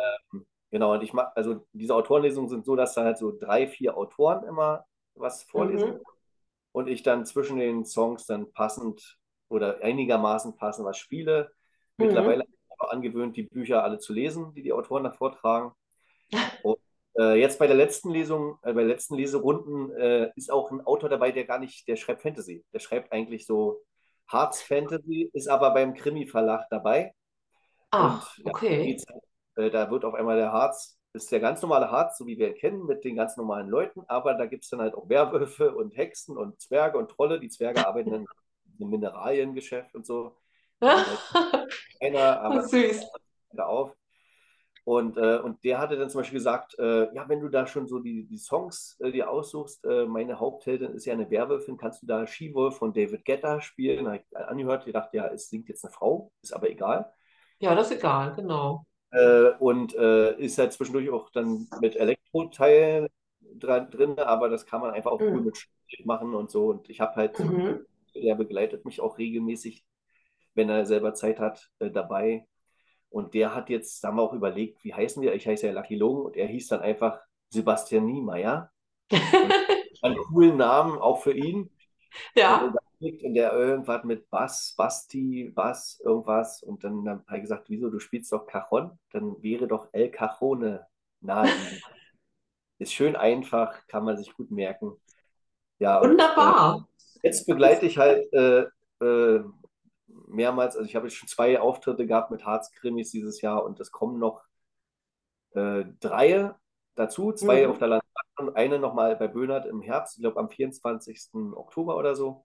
genau, und ich mag, also diese Autorenlesungen sind so, dass da halt so drei, vier Autoren immer was vorlesen Mhm. und ich dann zwischen den Songs dann passend oder einigermaßen passend was spiele. Mittlerweile Mhm. ich angewöhnt, die Bücher alle zu lesen, die die Autoren da vortragen. (laughs) Und äh, jetzt bei der letzten Lesung, äh, bei den letzten Leserunden äh, ist auch ein Autor dabei, der gar nicht, der schreibt Fantasy. Der schreibt eigentlich so Harz Fantasy, ist aber beim Krimi-Verlag dabei. Ach, Und ja, okay. geht's, äh, da wird auf einmal der Harz, ist der ganz normale Harz, so wie wir ihn kennen, mit den ganz normalen Leuten, aber da gibt es dann halt auch Werwölfe und Hexen und Zwerge und Trolle. Die Zwerge (laughs) arbeiten dann im Mineraliengeschäft und so. Halt (laughs) einer, aber Süß. auf. Und, äh, und der hatte dann zum Beispiel gesagt, äh, ja, wenn du da schon so die, die Songs äh, dir aussuchst, äh, meine Hauptheldin ist ja eine Werwölfin, kannst du da She-Wolf von David Guetta spielen? Da habe ich angehört, ich dachte, ja, es singt jetzt eine Frau, ist aber egal. Ja, das ist egal, genau. Äh, und äh, ist halt zwischendurch auch dann mit Elektro-Teilen dran, drin, aber das kann man einfach auch cool Mhm. mit Schritt machen und so. Und ich habe halt, Mhm. der begleitet mich auch regelmäßig, wenn er selber Zeit hat, äh, dabei. Und der hat jetzt, da haben wir auch überlegt, wie heißen wir? Ich heiße ja Lucky Logan und er hieß dann einfach Sebastian Niemeyer. (laughs) Einen coolen Namen auch für ihn. Und Ja. und der irgendwas mit Bass, Basti, Bass, irgendwas. Und dann habe ich gesagt, wieso, du spielst doch Cajon? Dann wäre doch El Cajone naheliegend. (laughs) Ist schön einfach, kann man sich gut merken. Ja, und äh, Wunderbar. jetzt begleite ich halt äh, äh, mehrmals, also ich habe jetzt schon zwei Auftritte gehabt mit Harzkrimis dieses Jahr und es kommen noch äh, drei dazu, zwei auf Mhm. der Landkarte und eine nochmal bei Böhnert im Herbst, ich glaube am 24. Oktober oder so.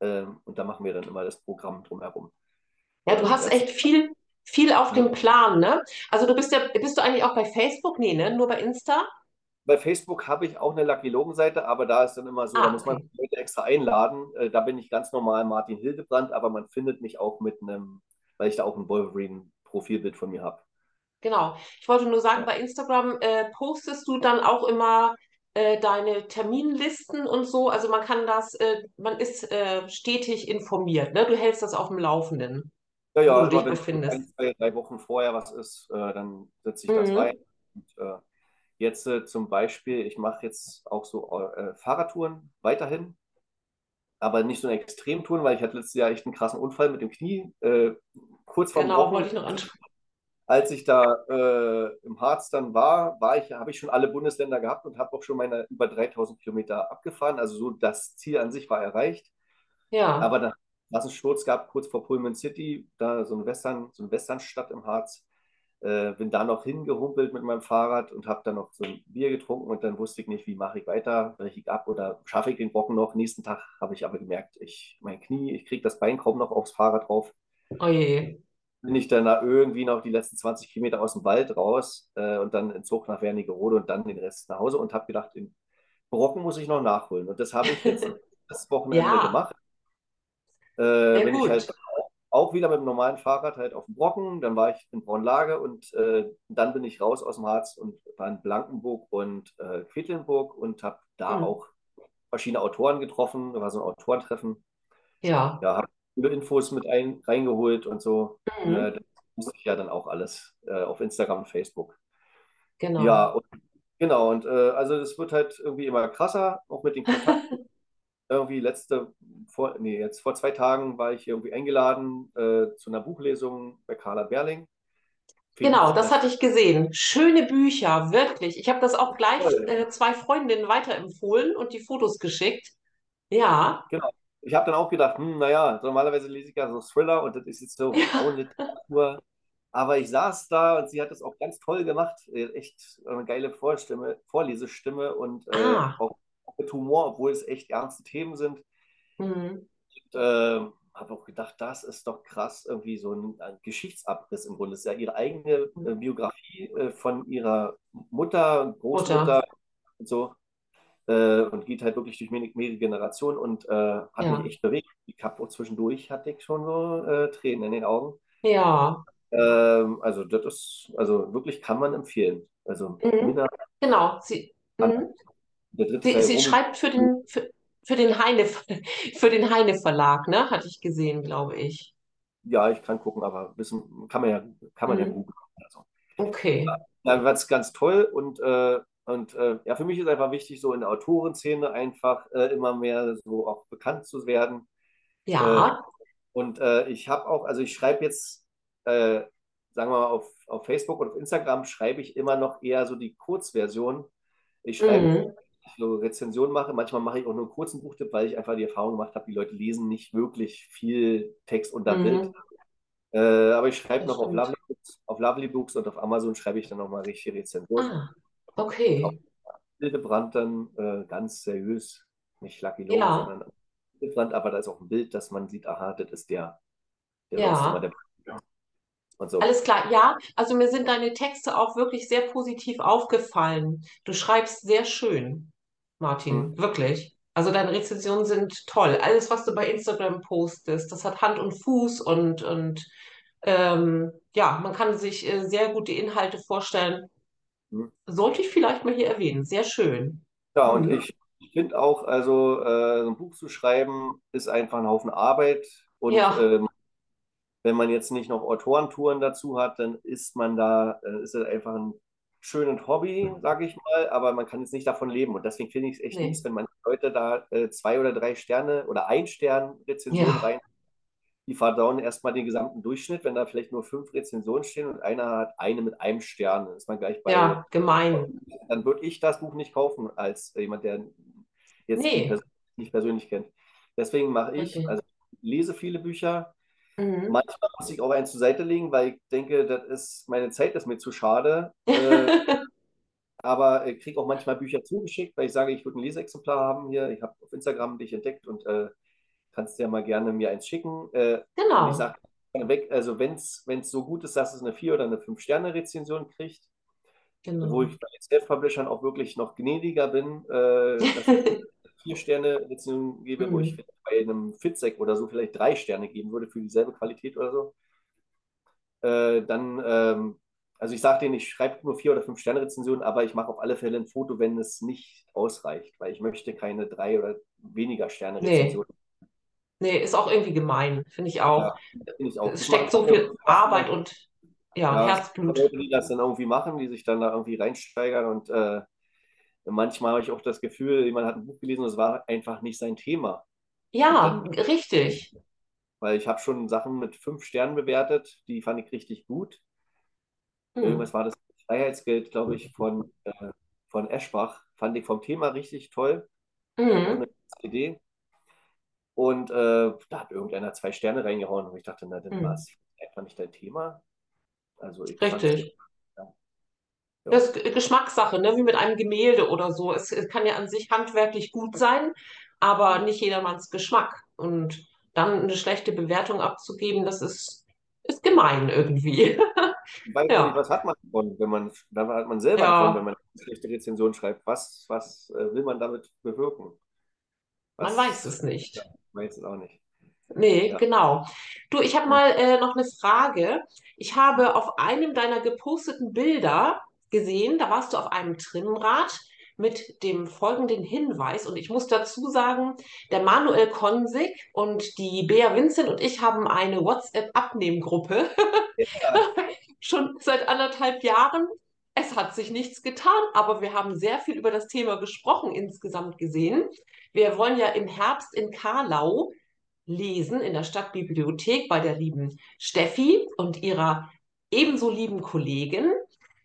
Ähm, und da machen wir dann immer das Programm drumherum. Ja, du hast echt viel, viel auf dem Plan, ne? Also du bist ja, bist du eigentlich auch bei Facebook? Nee, ne? Nur bei Insta? Bei Facebook habe ich auch eine Lucky Logan-Seite, aber da ist dann immer so, da Ah, muss man okay. Leute extra einladen. Äh, da bin ich ganz normal Martin Hildebrand, aber man findet mich auch mit einem, weil ich da auch ein Wolverine-Profilbild von mir habe. Genau. Ich wollte nur sagen, Ja. bei Instagram äh, postest du dann auch immer äh, deine Terminlisten und so. Also man kann das, äh, man ist äh, stetig informiert, ne? Du hältst das auf dem Laufenden, Ja, wo ja, du immer dich wenn so ein, befindest. zwei, drei Wochen vorher was ist, äh, dann setze ich das Mhm. rein. Und, jetzt äh, zum Beispiel, ich mache jetzt auch so äh, Fahrradtouren weiterhin, aber nicht so eine Extremtouren, weil ich hatte letztes Jahr echt einen krassen Unfall mit dem Knie, äh, kurz vorm Genau, wollte ich noch ansprechen. Als ich da äh, im Harz dann war, war ich, habe ich schon alle Bundesländer gehabt und habe auch schon meine über 3000 Kilometer abgefahren. Also so das Ziel an sich war erreicht. Ja, Aber dann was einen Sturz gab, kurz vor Pullman City, da so eine Western, so eine Westernstadt im Harz. Äh, bin da noch hingehumpelt mit meinem Fahrrad und habe dann noch so ein Bier getrunken und dann wusste ich nicht, wie mache ich weiter, breche ich ab oder schaffe ich den Brocken noch. Nächsten Tag habe ich aber gemerkt, ich, mein Knie, ich kriege das Bein kaum noch aufs Fahrrad drauf. oh je. Bin ich dann da irgendwie noch die letzten 20 Kilometer aus dem Wald raus äh, und dann in Zug nach Wernigerode und dann den Rest nach Hause und habe gedacht, den Brocken muss ich noch nachholen. Und das habe ich jetzt (laughs) das Wochenende Ja, gemacht. Äh, sehr bin ich halt gut. Auch wieder mit dem normalen Fahrrad halt auf dem Brocken. Dann war ich in Braunlage und äh, dann bin ich raus aus dem Harz und war in Blankenburg und äh, Quedlinburg und habe da Hm. auch verschiedene Autoren getroffen. Da war so ein Autorentreffen. Ja. Ja, habe viele Infos mit ein, reingeholt und so. Mhm. Äh, das wusste ich ja dann auch alles äh, auf Instagram und Facebook. Ja, Genau. und genau. Und äh, also das wird halt irgendwie immer krasser, auch mit den Kontakten. (laughs) Irgendwie letzte, vor, nee, jetzt vor zwei Tagen war ich irgendwie eingeladen äh, zu einer Buchlesung bei Carla Berling. Genau, Felix, das hatte ich gesehen. Schöne Bücher, wirklich. Ich habe das auch gleich äh, zwei Freundinnen weiterempfohlen und die Fotos geschickt. Ja, Genau. Ich habe dann auch gedacht, hm, naja, normalerweise lese ich ja so Thriller und das ist jetzt so ja, Frauenliteratur. Aber ich saß da und sie hat das auch ganz toll gemacht. Äh, Echt eine geile Vorstimme, Vorlesestimme und äh, ah, auch mit Humor, obwohl es echt ernste Themen sind. mhm. Und, äh, habe auch gedacht, das ist doch krass, irgendwie so ein, ein Geschichtsabriss im Grunde. Das ist ja ihre eigene äh, Biografie äh, von ihrer Mutter und Mutter, Großmutter und so. Äh, und geht halt wirklich durch mehrere, mehrere Generationen und äh, hat mich ja, echt bewegt. Ich habe auch zwischendurch hatte ich schon so äh, Tränen in den Augen. ja, Ähm, also das ist, also wirklich kann man empfehlen. Also mhm. Genau. Sie, mhm. Sie, sie schreibt für den, für, für den Heine, (laughs) für den Heine Verlag, ne? Hatte ich gesehen, glaube ich. ja, ich kann gucken, aber wissen kann man ja, kann man ja Mhm. googeln. Also. Okay. Ja, das ganz toll und, äh, und äh, ja, für mich ist einfach wichtig, so in der Autorenszene einfach äh, immer mehr so auch bekannt zu werden. Äh, Ja, und äh, ich habe auch, also ich schreibe jetzt äh, sagen wir mal, auf, auf Facebook und auf Instagram schreibe ich immer noch eher so die Kurzversion. Ich schreibe, Mhm. Ich so Rezensionen mache. Manchmal mache ich auch nur einen kurzen Buchtipp, weil ich einfach die Erfahrung gemacht habe, die Leute lesen nicht wirklich viel Text unter Bild. Mhm. Äh, aber ich schreibe Das noch auf. Lovely Books, auf Lovely Books und auf Amazon schreibe ich dann nochmal richtige Rezensionen. Ah, okay. Hildebrand dann äh, ganz seriös, nicht Lucky Logan, Ja, sondern Hildebrand, aber da ist auch ein Bild, dass man sieht, aha, das ist der, der ja. der so. Alles klar, ja. Also mir sind deine Texte auch wirklich sehr positiv aufgefallen. Du schreibst sehr schön, Martin, wirklich. Also deine Rezensionen sind toll. Alles, was du bei Instagram postest, das hat Hand und Fuß und, und ähm, ja, man kann sich äh, sehr gut die Inhalte vorstellen. Hm. Sollte ich vielleicht mal hier erwähnen. Sehr schön. Ja, und Mhm. ich, ich finde auch, also äh, so ein Buch zu schreiben, ist einfach ein Haufen Arbeit. Und Ja, ähm, wenn man jetzt nicht noch Autorentouren dazu hat, dann ist man da, äh, ist es einfach ein schönes Hobby, sage ich mal, aber man kann jetzt nicht davon leben. Und deswegen finde ich es echt nee. wenn manche Leute da äh, zwei oder drei Sterne oder ein Stern Rezensionen Ja, rein, die verdauen erstmal den gesamten Durchschnitt, wenn da vielleicht nur fünf Rezensionen stehen und einer hat eine mit einem Stern, ist man gleich bei, ja, gemein. dann würde ich das Buch nicht kaufen als jemand, der jetzt Nee, nicht persönlich kennt. Deswegen mache ich, richtig. also ich lese viele Bücher, Mhm. Manchmal muss ich auch eins zur Seite legen, weil ich denke, das ist, meine Zeit ist mir zu schade. (laughs) Äh, aber ich kriege auch manchmal Bücher zugeschickt, weil ich sage, ich würde ein Leseexemplar haben hier. Ich habe auf Instagram dich entdeckt und äh, kannst dir mal gerne mir eins schicken. Äh, und ich Genau, sage weg, also wenn es so gut ist, dass es eine 4- oder eine 5-Sterne-Rezension kriegt, wo genau. ich bei den Self-Publishern auch wirklich noch gnädiger bin, äh, (laughs) vier Sterne Rezension gebe, wo ich Mhm. bei einem Fitzek oder so vielleicht drei Sterne geben würde für dieselbe Qualität oder so. Äh, dann, ähm, also ich sage denen, ich schreibe nur vier oder fünf Sterne Rezensionen, aber ich mache auf alle Fälle ein Foto, wenn es nicht ausreicht, weil ich möchte keine drei oder weniger Sterne Nee, Rezensionen. nee, ist auch irgendwie gemein, finde ich auch. Ja, finde ich auch. Es steckt so viel Arbeit und ja, ja, Herzblut. Leute, die das dann irgendwie machen, die sich dann da irgendwie reinsteigern und äh, manchmal habe ich auch das Gefühl, jemand hat ein Buch gelesen und es war einfach nicht sein Thema. Ja, dann, richtig. weil ich habe schon Sachen mit fünf Sternen bewertet, die fand ich richtig gut. Hm. Irgendwas war das Freiheitsgeld, glaube ich, von, äh, von Eschbach. Fand ich vom Thema richtig toll. Mhm. Idee. Und äh, da hat irgendeiner zwei Sterne reingehauen und ich dachte, na, dann war Hm. es einfach nicht dein Thema. Also ich Richtig. Ja, Das ja. ist Geschmackssache, ne? Wie mit einem Gemälde oder so. Es, es kann ja an sich handwerklich gut sein, aber nicht jedermanns Geschmack. Und dann eine schlechte Bewertung abzugeben, das ist, ist gemein irgendwie. Nicht, Ja, was hat man davon, wenn man, dann hat man selber davon, wenn ja, man eine schlechte Rezension schreibt. Was, was äh, will man damit bewirken? man weiß Was, es ja, nicht. ich weiß es auch nicht. Nee, Ja. genau. Du, ich habe mal äh, noch eine Frage. Ich habe auf einem deiner geposteten Bilder gesehen, da warst du auf einem Trimmrad mit dem folgenden Hinweis. Und ich muss dazu sagen, der Manuel Konsig und die Bea Vincent und ich haben eine WhatsApp-Abnehmgruppe Ja, (laughs) schon seit anderthalb Jahren. Es hat sich nichts getan, aber wir haben sehr viel über das Thema gesprochen insgesamt gesehen. Wir wollen ja im Herbst in Karlau lesen in der Stadtbibliothek bei der lieben Steffi und ihrer ebenso lieben Kollegin.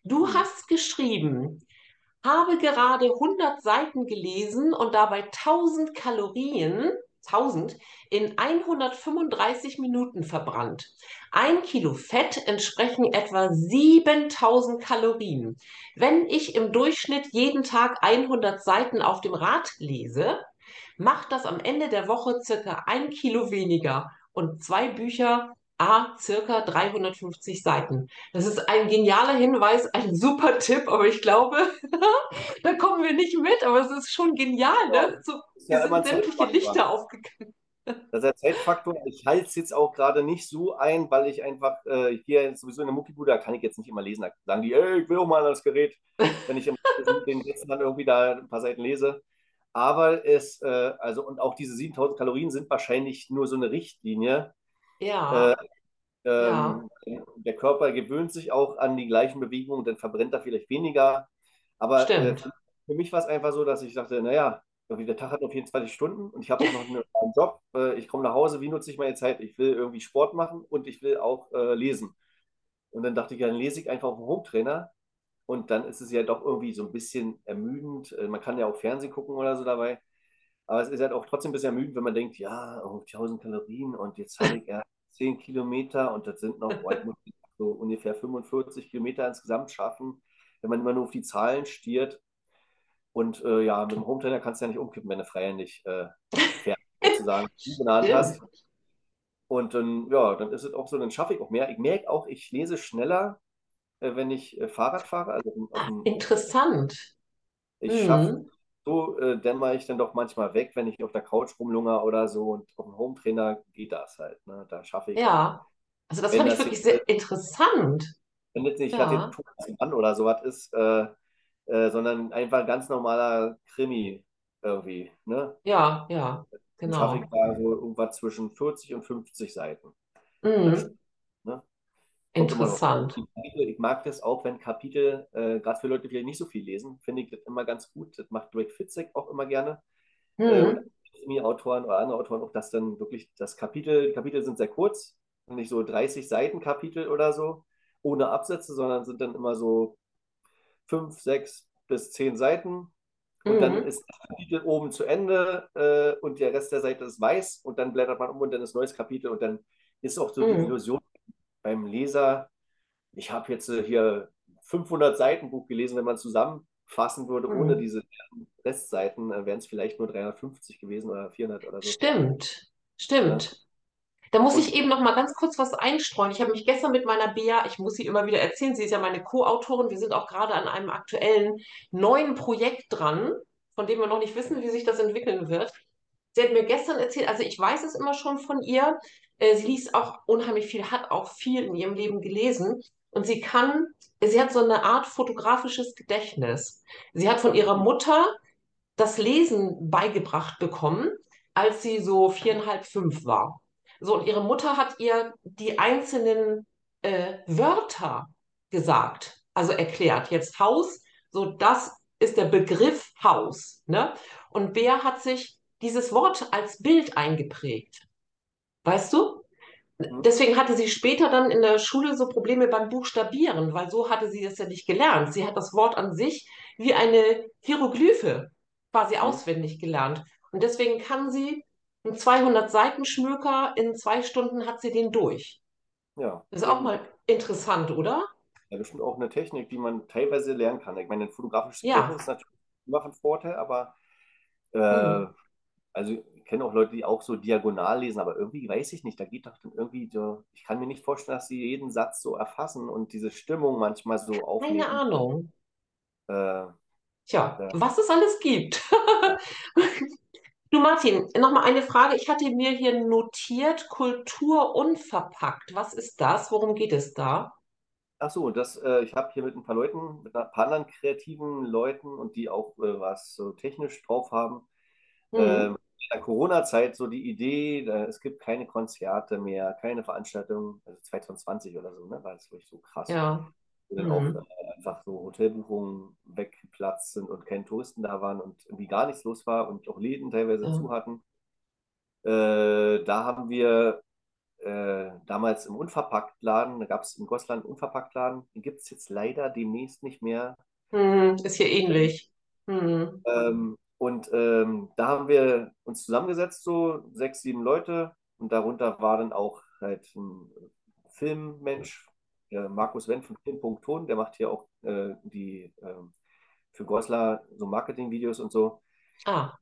Du hast geschrieben, habe gerade 100 Seiten gelesen und dabei 1000 Kalorien, 1000, in 135 Minuten verbrannt. Ein Kilo Fett entsprechen etwa 7000 Kalorien. Wenn ich im Durchschnitt jeden Tag 100 Seiten auf dem Rad lese, macht das am Ende der Woche circa ein Kilo weniger und zwei Bücher A circa 350 Seiten. Das ist ein genialer Hinweis, ein super Tipp, aber ich glaube, (laughs) da kommen wir nicht mit, aber es ist schon genial, ne? So, hier ja sind sämtliche. Lichter aufgegangen. Das ist der Zeitfaktor. Ich halte es jetzt auch gerade nicht so ein, weil ich einfach, äh, ich gehe jetzt sowieso in eine Muckibude, da kann ich jetzt nicht immer lesen. Da sagen die, ey, ich will auch mal das Gerät, wenn ich im, (laughs) den letzten dann irgendwie da ein paar Seiten lese. Aber es, äh, also, und auch diese 7000 Kalorien sind wahrscheinlich nur so eine Richtlinie. Äh, Ja, ja, ähm, der Körper gewöhnt sich auch an die gleichen Bewegungen, dann verbrennt er vielleicht weniger. Aber äh, für mich war es einfach so, dass ich dachte, naja, der Tag hat nur 24 Stunden und ich habe auch noch einen, (laughs) Job. Äh, ich komme nach Hause, wie nutze ich meine Zeit? Ich will irgendwie Sport machen und ich will auch äh, lesen. Und dann dachte ich, ja, dann lese ich einfach auf dem Home-Trainer. Und dann ist es ja doch irgendwie so ein bisschen ermüdend. Äh, Man kann ja auch Fernsehen gucken oder so dabei. Aber es ist halt auch trotzdem ein bisschen ermüdend, wenn man denkt, ja, oh, 1000 Kalorien und jetzt habe ich ja 10 Kilometer und das sind noch, so ungefähr 45 Kilometer insgesamt schaffen, wenn man immer nur auf die Zahlen stiert. Und äh, ja, mit dem Home-Trainer kannst du ja nicht umkippen, wenn du nicht äh, fair (laughs) sozusagen Stimmt. hast. Und dann, ja, dann ist es auch so, dann schaffe ich auch mehr. Ich merke auch, ich lese schneller, äh, wenn ich äh, Fahrrad fahre. Also auf dem, Interessant. ich schaffe Mhm. So, äh, dann mache ich dann doch manchmal weg, wenn ich auf der Couch rumlungere oder so. Und auf dem Home-Trainer geht das halt. Ne? Da schaffe ich, Ja. Also das fand ich das wirklich jetzt, äh, sehr interessant. wenn jetzt nicht Ja, Thomas Mann oder sowas ist, äh, äh, sondern einfach ein ganz normaler Krimi irgendwie. Ne? ja, ja, Dann schaffe ich genau. da so irgendwas zwischen 40 und 50 Seiten Mhm. Stunde. Ne? Kommt immer noch. Interessant. Die ich mag das auch, wenn Kapitel, äh, gerade für Leute, die vielleicht nicht so viel lesen, finde ich das immer ganz gut. Das macht Greg Fitzek auch immer gerne. Äh, und Mhm. Krimi-Autoren oder andere Autoren auch, dass dann wirklich das Kapitel, die Kapitel sind sehr kurz, nicht so 30 Seiten Kapitel oder so, ohne Absätze, sondern sind dann immer so fünf, sechs bis zehn Seiten. Und dann Mhm. ist das Kapitel oben zu Ende äh, und der Rest der Seite ist weiß und dann blättert man um und dann ist neues Kapitel und dann ist auch so die Mhm. Illusion beim Leser, ich habe jetzt äh, hier 500 Seiten Buch gelesen, wenn man zusammenfassen würde, ohne Mhm. diese Restseiten, äh, wären es vielleicht nur 350 gewesen oder 400 oder so. Stimmt, stimmt. Da muss ich eben noch mal ganz kurz was einstreuen. Ich habe mich gestern mit meiner Bea, ich muss sie immer wieder erzählen, sie ist ja meine Co-Autorin. Wir sind auch gerade an einem aktuellen neuen Projekt dran, von dem wir noch nicht wissen, wie sich das entwickeln wird. Sie hat mir gestern erzählt, also ich weiß es immer schon von ihr. äh, Sie liest auch unheimlich viel, hat auch viel in ihrem Leben gelesen. Und sie kann, sie hat so eine Art fotografisches Gedächtnis. Sie hat von ihrer Mutter das Lesen beigebracht bekommen, als sie so viereinhalb, fünf war. So, und ihre Mutter hat ihr die einzelnen äh, Wörter gesagt, also erklärt. Jetzt Haus, so das ist der Begriff Haus, ne? Und Bea hat sich dieses Wort als Bild eingeprägt. Weißt du? hm, Deswegen hatte sie später dann in der Schule so Probleme beim Buchstabieren, weil so hatte sie es ja nicht gelernt. Sie hat das Wort an sich wie eine Hieroglyphe quasi hm, auswendig gelernt. Und deswegen kann sie einen 200-Seiten-Schmöker in zwei Stunden hat sie den durch. ja, Das ist auch mal interessant, oder? Ja, bestimmt auch eine Technik, die man teilweise lernen kann. Ich meine, ein fotografisches Ja. Ist natürlich immer von Vorteil, aber äh, also ich kenne auch Leute, die auch so diagonal lesen, aber irgendwie weiß ich nicht, da geht doch dann irgendwie so, ich kann mir nicht vorstellen, dass sie jeden Satz so erfassen und diese Stimmung manchmal so Keine aufnehmen. Ahnung. Äh, Tja, ja. was es alles gibt. (laughs) Du Martin, nochmal eine Frage. Ich hatte mir hier notiert, Kultur unverpackt. Was ist das? Worum geht es da? Ach so, das, äh, ich habe hier mit ein paar Leuten, mit ein paar anderen kreativen Leuten und die auch äh, was so technisch drauf haben, Hm. ähm, in der Corona-Zeit so die Idee, äh, es gibt keine Konzerte mehr, keine Veranstaltungen, also 2020 oder so, ne, war das wirklich so krass, Ja. wo dann auch Hm. äh, einfach so Hotelbuchungen weggeplatzt sind und keine Touristen da waren und irgendwie gar nichts los war und auch Läden teilweise Ja. zu hatten. Äh, da haben wir äh, damals im Unverpacktladen, da gab es in Goslar einen Unverpacktladen, den gibt es jetzt leider demnächst nicht mehr. Hm. Ist hier ähnlich. Hm. Ähm, und ähm, da haben wir uns zusammengesetzt, so sechs, sieben Leute, und darunter war dann auch halt ein Filmmensch, der Markus Wendt von Film.ton, der macht hier auch äh, die ähm, für Goslar so Marketingvideos und so. Ah.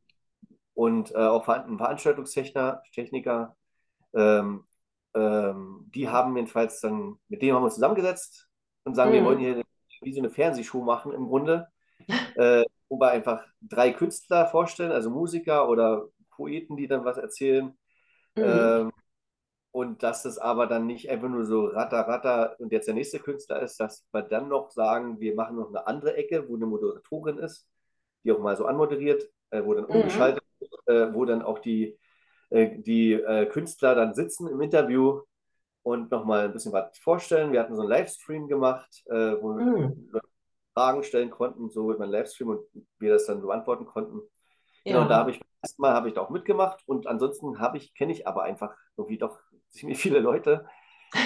Und äh, auch ein Veranstaltungstechniker, Techniker, ähm, ähm, die haben jedenfalls dann, mit denen haben wir uns zusammengesetzt und sagen, wir wollen hier wie so eine Fernsehshow machen im Grunde, (laughs) äh, wo wir einfach drei Künstler vorstellen, also Musiker oder Poeten, die dann was erzählen. Hm. Ähm, und dass das aber dann nicht einfach nur so ratter, ratter und jetzt der nächste Künstler ist, dass wir dann noch sagen, wir machen noch eine andere Ecke, wo eine Moderatorin ist, die auch mal so anmoderiert, äh, wo dann Hm. umgeschaltet wird, äh, wo dann auch die, äh, die äh, Künstler dann sitzen im Interview und nochmal ein bisschen was vorstellen. Wir hatten so einen Livestream gemacht, äh, wo Hm. Leute Fragen stellen konnten, so über einen Livestream und wir das dann beantworten konnten. Genau, und da Ja. habe ich erstmal habe ich da auch mitgemacht und ansonsten habe ich, kenne ich aber einfach irgendwie doch (laughs) ziemlich viele Leute.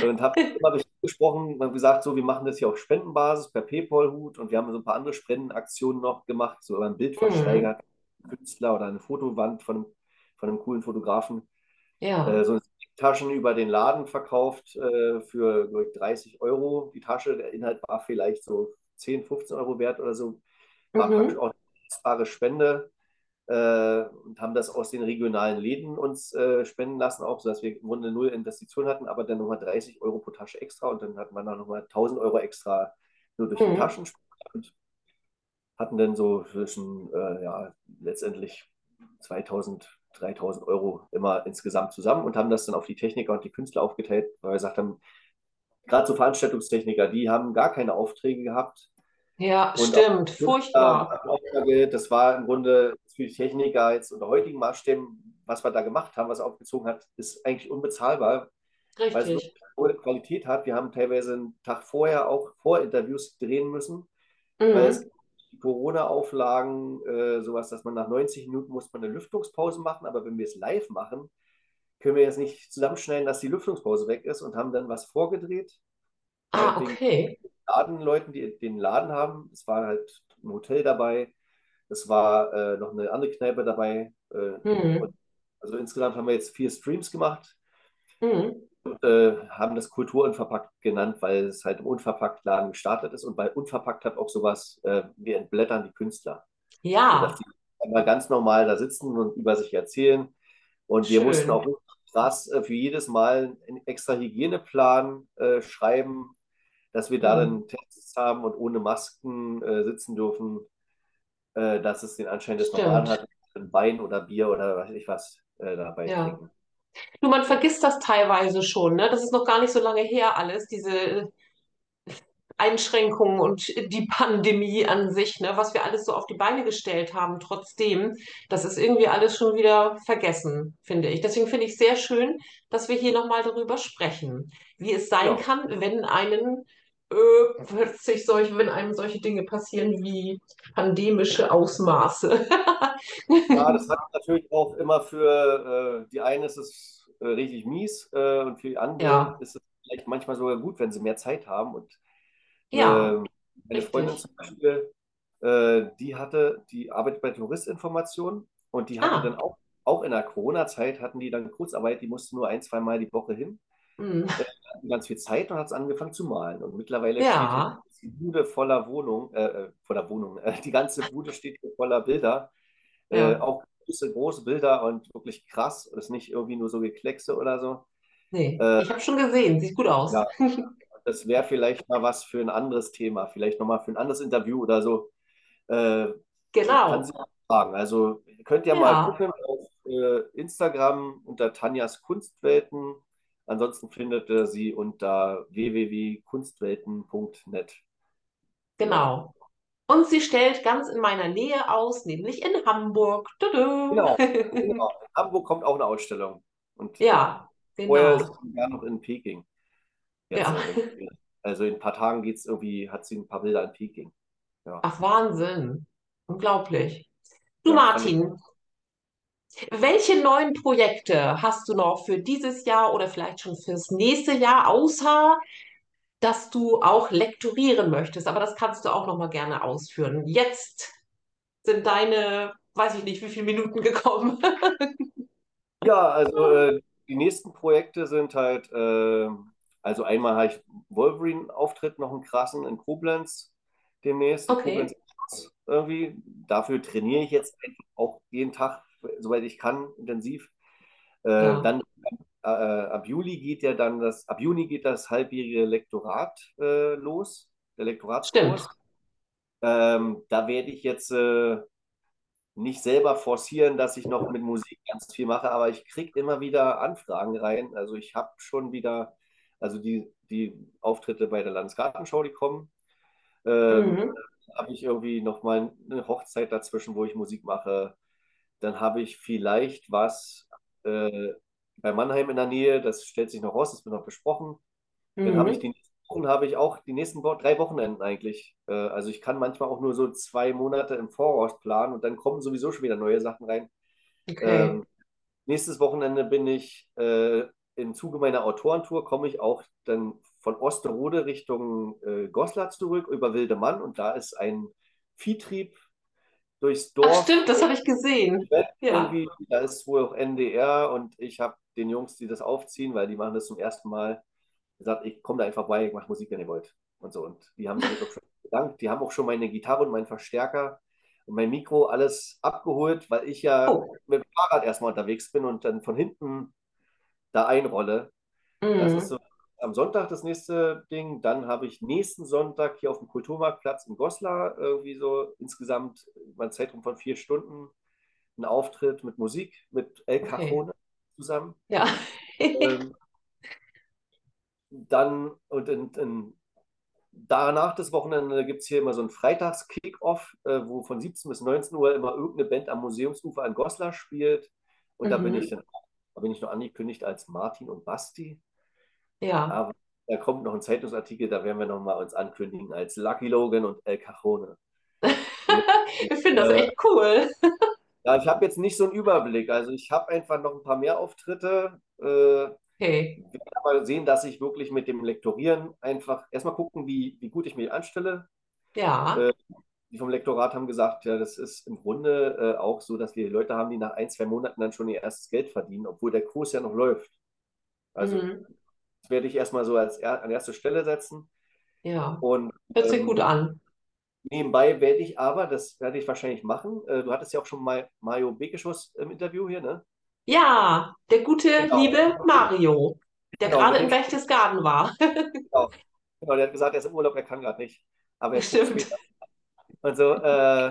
Und habe (laughs) immer gesprochen und gesagt, so, wir machen das hier auf Spendenbasis per PayPal-Hut und wir haben so ein paar andere Spendenaktionen noch gemacht, so ein Bild versteigert, mhm. Künstler oder eine Fotowand von, von einem coolen Fotografen. Ja. Äh, so Taschen über den Laden verkauft äh, für ich, 30 Euro die Tasche. Der Inhalt war vielleicht so 10, 15 Euro wert oder so. War mhm. praktisch auch eine Spende äh, und haben das aus den regionalen Läden uns äh, spenden lassen, auch sodass wir im Grunde null Investitionen hatten, aber dann nochmal 30 Euro pro Tasche extra und dann hat man dann nochmal 1000 Euro extra nur durch mhm. die Taschen und hatten dann so zwischen, äh, ja, letztendlich 2000, 3000 Euro immer insgesamt zusammen und haben das dann auf die Techniker und die Künstler aufgeteilt, weil wir gesagt haben, gerade so Veranstaltungstechniker, die haben gar keine Aufträge gehabt, ja, und stimmt, furchtbar. Das war im Grunde für die Techniker jetzt unter heutigen Maßstäben, was wir da gemacht haben, was er aufgezogen hat, ist eigentlich unbezahlbar. Richtig. Weil es hohe Qualität hat. Wir haben teilweise einen Tag vorher auch Vorinterviews drehen müssen, mhm. weil es die Corona-Auflagen, äh, sowas, dass man nach 90 Minuten muss man eine Lüftungspause machen, aber wenn wir es live machen, können wir jetzt nicht zusammenschneiden, dass die Lüftungspause weg ist und haben dann was vorgedreht. Ah, okay. Ladenleuten, die den Laden haben. Es war halt ein Hotel dabei. Es war äh, noch eine andere Kneipe dabei. Äh, mhm. also insgesamt haben wir jetzt vier Streams gemacht. Mhm. Und, äh, haben das Kulturunverpackt genannt, weil es halt im Unverpackt-Laden gestartet ist. Und bei Unverpackt hat auch sowas, äh, wir entblättern die Künstler. Ja. Dass die mal ganz normal da sitzen und über sich erzählen. Und Schön. wir mussten auch krass äh, für jedes Mal einen extra Hygieneplan äh, schreiben, dass wir da dann Tests haben und ohne Masken äh, sitzen dürfen, äh, dass es den Anschein des Normalen hat, Wein oder Bier oder weiß ich was äh, dabei ja. trinken. Du, man vergisst das teilweise schon, ne? Das ist noch gar nicht so lange her alles, diese Einschränkungen und die Pandemie an sich, ne, was wir alles so auf die Beine gestellt haben, trotzdem, das ist irgendwie alles schon wieder vergessen, finde ich. Deswegen finde ich sehr schön, dass wir hier nochmal darüber sprechen, wie es sein ja. kann, wenn einen äh, plötzlich solche, wenn einem solche Dinge passieren wie pandemische Ausmaße. ja, (laughs) das hat natürlich auch immer für äh, die einen ist es äh, richtig mies äh, und für die anderen ja. ist es vielleicht manchmal sogar gut, wenn sie mehr Zeit haben. Und ja, ähm, meine richtig. Freundin zum Beispiel, äh, die hatte, die arbeitet bei Touristinformation und die hatte ah. dann auch, auch in der Corona-Zeit hatten die dann Kurzarbeit, die musste nur ein, zwei Mal die Woche hin. Mhm. Äh, ganz viel Zeit und hat es angefangen zu malen. Und mittlerweile ja. steht die Bude voller Wohnung, äh, äh voller Wohnung, äh, die ganze Bude steht voller Bilder. Äh, ja. auch große, große Bilder und wirklich krass. Das ist nicht irgendwie nur so Gekleckse oder so. Nee, äh, ich habe schon gesehen, sieht gut aus. Ja, (laughs) das wäre vielleicht mal was für ein anderes Thema, vielleicht nochmal für ein anderes Interview oder so. genau. Also könnt ihr ja. mal gucken auf Instagram unter Tanjas Kunstwelten Ansonsten findet ihr sie unter www.kunstwelten.net. Genau. Und sie stellt ganz in meiner Nähe aus, nämlich in Hamburg. Genau, (laughs) genau. In Hamburg kommt auch eine Ausstellung. Und ja, genau. Vorher ist sie ja noch in Peking. Jetzt, ja. Äh, also in ein paar Tagen geht's irgendwie, hat sie ein paar Bilder in Peking. Ja. Ach, Wahnsinn. Unglaublich. Du, ja, Martin, welche neuen Projekte hast du noch für dieses Jahr oder vielleicht schon fürs nächste Jahr, außer dass du auch lektorieren möchtest? Aber das kannst du auch noch mal gerne ausführen. Jetzt sind deine, weiß ich nicht, wie viele Minuten gekommen. (laughs) ja, also äh, die nächsten Projekte sind halt, äh, also einmal habe ich Wolverine-Auftritt, noch einen krassen in Koblenz demnächst. Okay. Koblenz irgendwie. Dafür trainiere ich jetzt einfach auch jeden Tag soweit ich kann, intensiv. Äh, ja. Dann äh, ab Juli geht ja dann das, ab Juni geht das halbjährige Lektorat äh, los, der Lektoratskurs. Ähm, da werde ich jetzt äh, nicht selber forcieren, dass ich noch mit Musik ganz viel mache, aber ich kriege immer wieder Anfragen rein. Also ich habe schon wieder, also die, die Auftritte bei der Landesgartenschau, die kommen. Ähm, mhm. Habe ich irgendwie nochmal eine Hochzeit dazwischen, wo ich Musik mache. Dann habe ich vielleicht was äh, bei Mannheim in der Nähe, das stellt sich noch raus, das wird noch besprochen. Mhm. Dann habe ich die nächsten Wochen, habe ich auch die nächsten drei Wochenenden eigentlich. Äh, also ich kann manchmal auch nur so zwei Monate im Voraus planen und dann kommen sowieso schon wieder neue Sachen rein. Okay. Ähm, nächstes Wochenende bin ich äh, im Zuge meiner Autorentour komme ich auch dann von Osterode Richtung äh, Goslar zurück über Wildemann und da ist ein Viehtrieb durchs Dorf. Ach, stimmt, das habe ich gesehen. Ja. Da ist wohl auch NDR und ich habe den Jungs, die das aufziehen, weil die machen das zum ersten Mal, gesagt, ich komme da einfach bei, ich mache Musik, wenn ihr wollt. Und so. Und die haben sich auch schon bedankt. Die haben auch schon meine Gitarre und meinen Verstärker und mein Mikro alles abgeholt, weil ich ja oh. mit dem Fahrrad erstmal unterwegs bin und dann von hinten da einrolle. Mhm. Das ist so am Sonntag das nächste Ding. Dann habe ich nächsten Sonntag hier auf dem Kulturmarktplatz in Goslar irgendwie so insgesamt mein Zeitraum von vier Stunden einen Auftritt mit Musik mit El Cajone okay. zusammen. Ja. ähm, dann und in, in, danach das Wochenende gibt es hier immer so ein Freitags-Kick-Off, äh, wo von 17 bis 19 Uhr immer irgendeine Band am Museumsufer in Goslar spielt. Und mhm. da bin ich dann da bin ich noch angekündigt als Martin und Basti. Ja. Aber da kommt noch ein Zeitungsartikel, da werden wir noch mal uns ankündigen als Lucky Logan und El Cajone. (laughs) ich finde das echt cool. ja, ich habe jetzt nicht so einen Überblick. Also ich habe einfach noch ein paar mehr Auftritte. Äh, okay. Wir werden aber sehen, dass ich wirklich mit dem Lektorieren einfach erstmal gucken, wie, wie gut ich mich anstelle. Ja. Äh, die vom Lektorat haben gesagt, ja, das ist im Grunde äh, auch so, dass wir Leute haben, die nach ein, zwei Monaten dann schon ihr erstes Geld verdienen, obwohl der Kurs ja noch läuft. Also mhm. Das werde ich erstmal so als an erste Stelle setzen. Ja. Und, Hört sich ähm, gut an. Nebenbei werde ich aber, das werde ich wahrscheinlich machen, äh, du hattest ja auch schon mal Mario Bekeschuss im Interview hier, ne? Ja, der gute, genau. liebe Mario, der genau, gerade in Berchtesgaden war. (laughs) genau. genau, der hat gesagt, er ist im Urlaub, er kann gerade nicht. Aber er Stimmt. Und so, äh,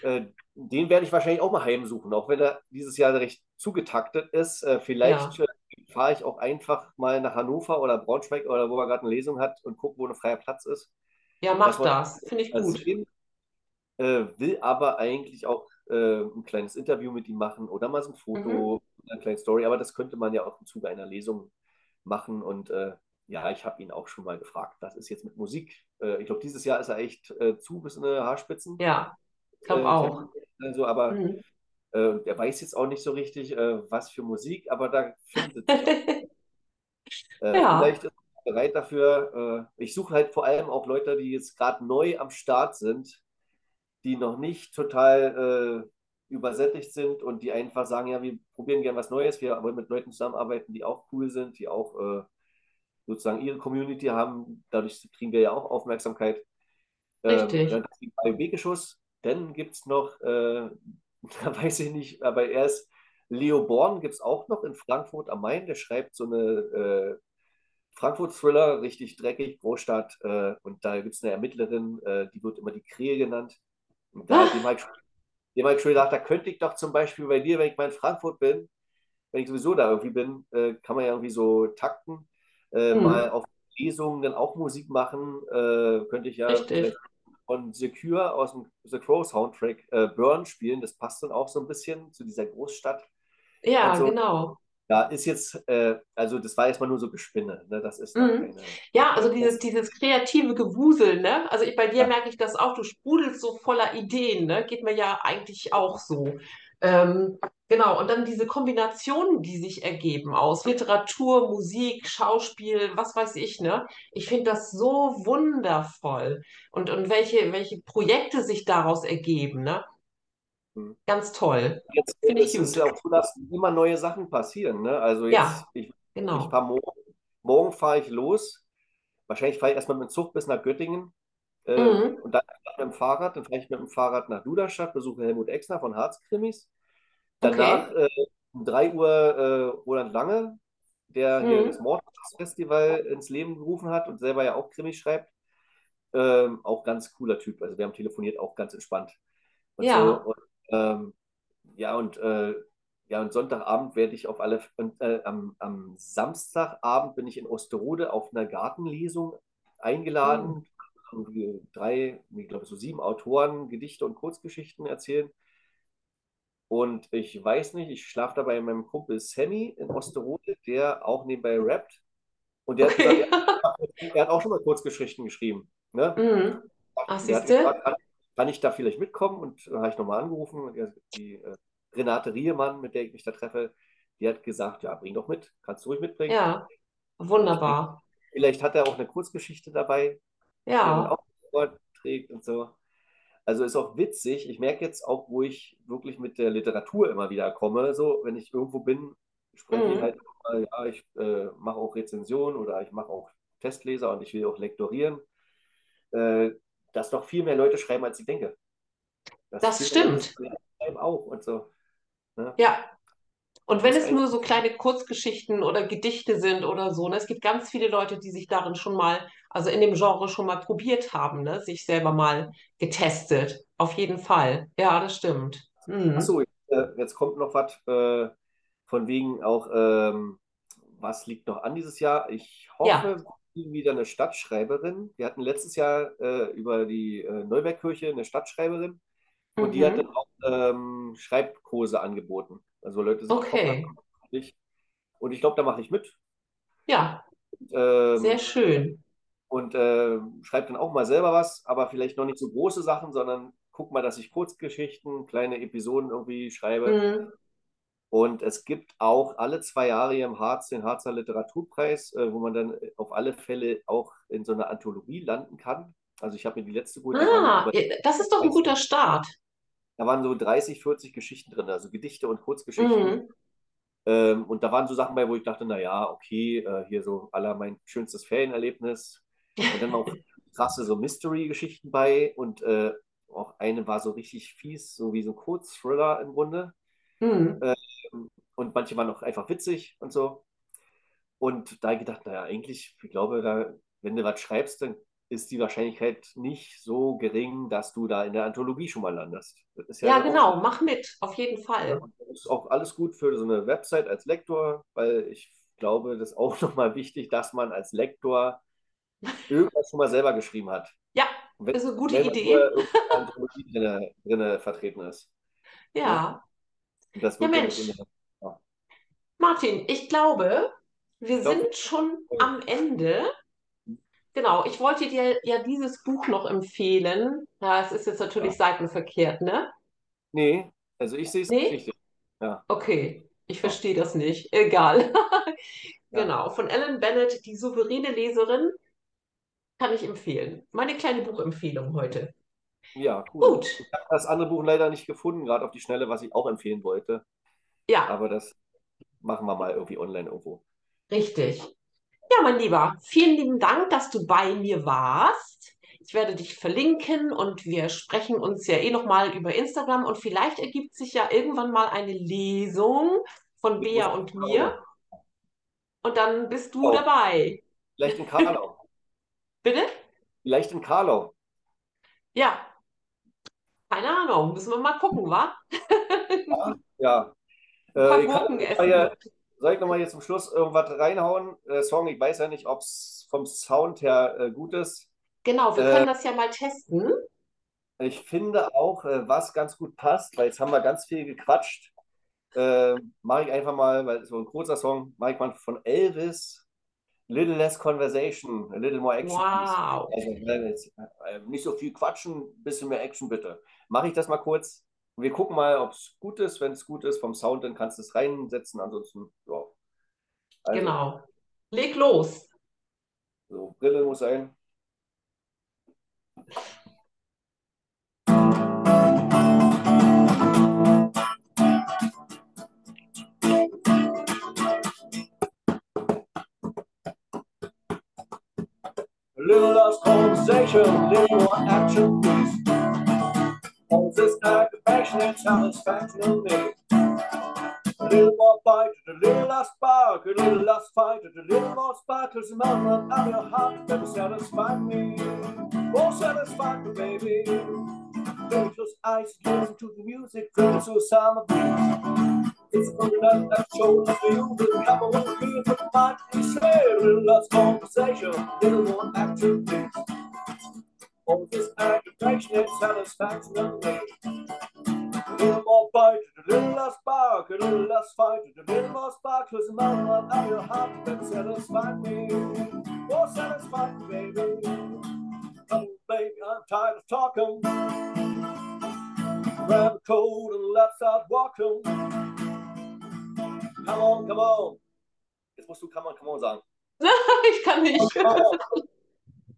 äh, den werde ich wahrscheinlich auch mal heimsuchen, auch wenn er dieses Jahr recht zugetaktet ist. Äh, vielleicht ja. Äh, fahre ich auch einfach mal nach Hannover oder Braunschweig oder wo er gerade eine Lesung hat und gucke, wo ein freier Platz ist. Ja, mach das. Finde ich gut. Sehen, äh, will aber eigentlich auch äh, ein kleines Interview mit ihm machen oder mal so ein Foto, mhm. eine kleine Story. Aber das könnte man ja auch im Zuge einer Lesung machen und ja, ich habe ihn auch schon mal gefragt. Das ist jetzt mit Musik. Äh, ich glaube, dieses Jahr ist er echt äh, zu bis in die Haarspitzen. Ja, ich glaube äh, auch. Also, aber mhm. Äh, er weiß jetzt auch nicht so richtig, äh, was für Musik, aber da findet sich (laughs) äh, ja. Vielleicht ist er bereit dafür. ich suche halt vor allem auch Leute, die jetzt gerade neu am Start sind, die noch nicht total übersättigt sind und die einfach sagen, ja, wir probieren gerne was Neues, wir wollen mit Leuten zusammenarbeiten, die auch cool sind, die auch sozusagen ihre Community haben. Dadurch kriegen wir ja auch Aufmerksamkeit. Richtig. Ähm, dann B-Geschoss. Dann gibt es noch, äh, (laughs) da weiß ich nicht, aber er ist Leo Born, gibt es auch noch in Frankfurt am Main. Der schreibt so eine äh, Frankfurt-Thriller, richtig dreckig, Großstadt. Äh, und da gibt es eine Ermittlerin, äh, die wird immer die Krähe genannt. Und da, dem habe ich, hab ich schon gedacht, da könnte ich doch zum Beispiel bei dir, wenn ich mal in Frankfurt bin, wenn ich sowieso da irgendwie bin, äh, kann man ja irgendwie so takten äh, mhm. mal auf Lesungen dann auch Musik machen. Äh, könnte ich ja von Secure aus dem The Crow Soundtrack äh, Burn spielen. Das passt dann auch so ein bisschen zu dieser Großstadt. Ja, so. genau. Ja, ist jetzt, äh, also das war erstmal nur so Gespinne, ne? Das ist mhm. keine, Ja, also dieses, dieses kreative Gewusel, ne? Also ich, bei dir ja. merke ich das auch, du sprudelst so voller Ideen, ne? Geht mir ja eigentlich auch so. Ähm, genau, und dann diese Kombinationen, die sich ergeben aus Literatur, Musik, Schauspiel, was weiß ich, ne? Ich finde das so wundervoll. Und, und welche, welche Projekte sich daraus ergeben, ne? Hm. Ganz toll. Jetzt finde ich es ja auch so, dass immer neue Sachen passieren, ne? Also jetzt, ja, ich, genau. ich fahre morgen, morgen fahre ich los. Wahrscheinlich fahre ich erstmal mit dem Zug bis nach Göttingen. Äh, mhm. Und dann mit dem Fahrrad, dann fahre ich mit dem Fahrrad nach Duderstadt, besuche Helmut Exner von Harzkrimis. Danach okay. äh, um 3 Uhr äh, Roland Lange, der mhm. hier das Mordfestival ins Leben gerufen hat und selber ja auch Krimis schreibt. Ähm, auch ganz cooler Typ. Also wir haben telefoniert, auch ganz entspannt. Und ja. So. Und, ähm, ja, und äh, ja, und Sonntagabend werde ich auf alle, und, äh, am, am Samstagabend bin ich in Osterode auf einer Gartenlesung eingeladen. Mhm drei, ich glaube so sieben Autoren Gedichte und Kurzgeschichten erzählen. Und ich weiß nicht, ich schlafe da bei meinem Kumpel Sammy in Osterode, der auch nebenbei rappt. Und der okay. hat (laughs) gesagt, er, hat auch schon mal Kurzgeschichten geschrieben. Ne? Mhm. Ach, gefragt, kann, kann, ich da vielleicht mitkommen? Und da habe ich nochmal angerufen. Die äh, Renate Riemann, mit der ich mich da treffe, die hat gesagt, ja, bring doch mit, kannst du ruhig mitbringen. Ja, wunderbar. Vielleicht hat er auch eine Kurzgeschichte dabei, die dann Ja, auch vorträgt und so. Also ist auch witzig. Ich merke jetzt auch, wo ich wirklich mit der Literatur immer wieder komme, so wenn ich irgendwo bin, spreche ich mhm. halt mal, ja, ich äh, mache auch Rezensionen oder ich mache auch Testleser und ich will auch lektorieren, äh, dass doch viel mehr Leute schreiben, als ich denke. Das Leute stimmt. auch und so. Ne? Ja. Und wenn es nur so kleine Kurzgeschichten oder Gedichte sind oder so, ne? Es gibt ganz viele Leute, die sich darin schon mal, also in dem Genre schon mal probiert haben, ne? Sich selber mal getestet. Auf jeden Fall. Ja, das stimmt. Mhm. achso, äh, jetzt kommt noch was äh, von wegen auch, ähm, was liegt noch an dieses Jahr? Ich Ja. hoffe, wir kriegen wieder eine Stadtschreiberin. Wir hatten letztes Jahr äh, über die äh, Neubergkirche eine Stadtschreiberin und die hat dann Mhm. auch ähm, Schreibkurse angeboten. Also Leute getroffen Okay. Ich, und ich glaube, da mache ich mit. Ja, sehr Ähm, schön. und äh, schreibe dann auch mal selber was, aber vielleicht noch nicht so große Sachen, sondern guck mal, dass ich Kurzgeschichten, kleine Episoden irgendwie schreibe. Mhm. Und es gibt auch alle zwei Jahre hier im Harz den Harzer Literaturpreis, äh, wo man dann auf alle Fälle auch in so einer Anthologie landen kann. Also ich habe mir die letzte waren Ah, das ist doch ein 30, guter Start. Da waren so 30, 40 Geschichten drin, also Gedichte und Kurzgeschichten. Mhm. Ähm, und da waren so Sachen bei, wo ich dachte, naja, okay, äh, hier so aller mein schönstes Ferienerlebnis. Und dann auch (laughs) krasse so Mystery-Geschichten bei und äh, auch eine war so richtig fies, so wie so ein Kurzthriller im Grunde. Mhm. Ähm, und manche waren auch einfach witzig und so. Und da gedacht, naja, eigentlich, ich glaube, da, wenn du was schreibst, dann ist die Wahrscheinlichkeit nicht so gering, dass du da in der Anthologie schon mal landest. Das ja Ja, dann auch genau, mach mit, auf jeden Ja, Fall. und das ist auch alles gut für so eine Website als Lektor, weil ich glaube, das ist auch (laughs) nochmal wichtig, dass man als Lektor irgendwas schon mal selber geschrieben hat. Ja, wenn, ist eine gute Idee. (laughs) irgendwie in der Anthologie drinne, drinne vertreten ist. Ja. Und das Ja, wird ja Mensch. Ja. Martin, ich glaube, wir sind schon am Ende. Genau, ich wollte dir ja dieses Buch noch empfehlen. Ja, es ist jetzt natürlich ja. seitenverkehrt, ne? Nee, also ich sehe es Nee? richtig. Ja, Okay, ich verstehe das nicht. (laughs) Egal. (laughs) Genau, von Ellen Bennett, die souveräne Leserin, kann ich empfehlen. Meine kleine Buchempfehlung heute. Ja, cool. Gut, Ich habe das andere Buch leider nicht gefunden, gerade auf die Schnelle, was ich auch empfehlen wollte. ja, Aber das machen wir mal irgendwie online irgendwo. richtig. Ja, mein Lieber, vielen lieben Dank, dass du bei mir warst. Ich werde dich verlinken und wir sprechen uns ja eh nochmal über Instagram und vielleicht ergibt sich ja irgendwann mal eine Lesung von Bea und mir und dann bist du Oh, dabei. vielleicht in Karlau. (laughs) Bitte? Vielleicht in Karlau. Ja, keine Ahnung, müssen wir mal gucken, wa? Ja, ja. Ein paar Äh, ich kann Gurken soll ich nochmal hier zum Schluss irgendwas reinhauen? Äh, Song, ich weiß ja nicht, ob es vom Sound her äh, gut ist. Genau, wir Äh, können das ja mal testen. ich finde auch, äh, was ganz gut passt, weil jetzt haben wir ganz viel gequatscht. Äh, mache ich einfach mal, weil es so ein kurzer Song, mache ich mal von Elvis, Little Less Conversation, a little more action. Wow. Also, jetzt, äh, nicht so viel quatschen, bisschen mehr Action bitte. Mache ich das mal kurz. Wir gucken mal, ob es gut ist. Wenn es gut ist vom Sound, dann kannst du es reinsetzen. Ansonsten, ja. Also, Genau. Leg los. so, Brille muss sein. Little less conversation, little more action, please. All this aggravation and satisfaction me. A little more bite, a little less spark, a little less fight, a little more my love out of your heart better satisfy me. Oh, satisfy me, baby. Just eyes, listen to the music, driven to a summer breeze. It's a night that shows you the come on me, but might be say a little less conversation, a little more action, please. All this aggravation and satisfaction of me. More bite, a little less spark, a little less fight, a little more spark, cause the mouth out of your heart that satisfy me. Oh, satisfy me, baby. Oh, baby, I'm tired of talking. Grab a coat and let's start walking. come on, come on. Jetzt musst du come on, come on sagen. Ich kann nicht. Come on,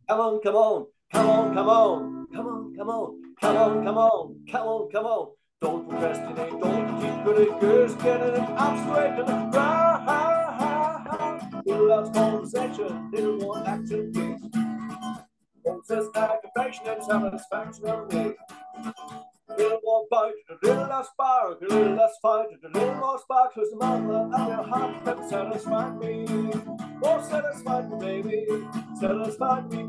come on, come on, come on, come on, come on, come on, come on, come on, come on, come on. Don't procrastinate, don't keep it good, get it up straight to the ground. Little less conversation, little more action, please. Process aggravation and satisfaction of me. Little more bite, a little less spark, a little less fight, a little more spark, cause the mother of your heart can satisfy me. Satisfy me, baby. Satisfy me,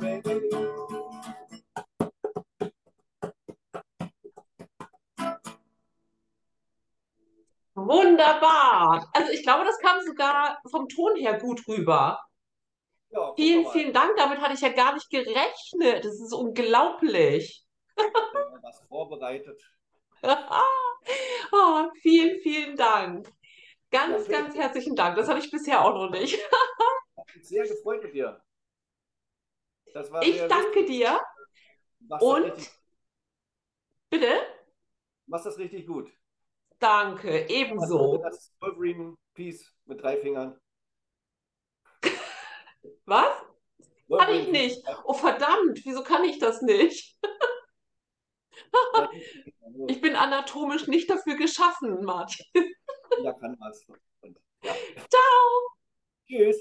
me, baby. Wunderbar. Also ich glaube, das kam sogar vom Ton her gut rüber. Ja, Vielen, vielen Dank. Damit hatte ich ja gar nicht gerechnet. Das ist unglaublich. Was vorbereitet. (laughs) Oh, vielen, vielen Dank. Ganz, Ja, ganz herzlichen Dank. Das habe ich bisher auch noch nicht. (laughs) Hat mich sehr gefreut mit dir. Das war Ich danke dir. Machst das Und bitte? machst das richtig gut. Danke, ebenso. das Wolverine Piece mit drei Fingern. (laughs) Was? Kann ich nicht. Oh, verdammt, wieso kann ich das nicht? (laughs) Ich bin anatomisch nicht dafür geschaffen, Martin. Ja, kann was. (laughs) Ja. Ciao. Tschüss.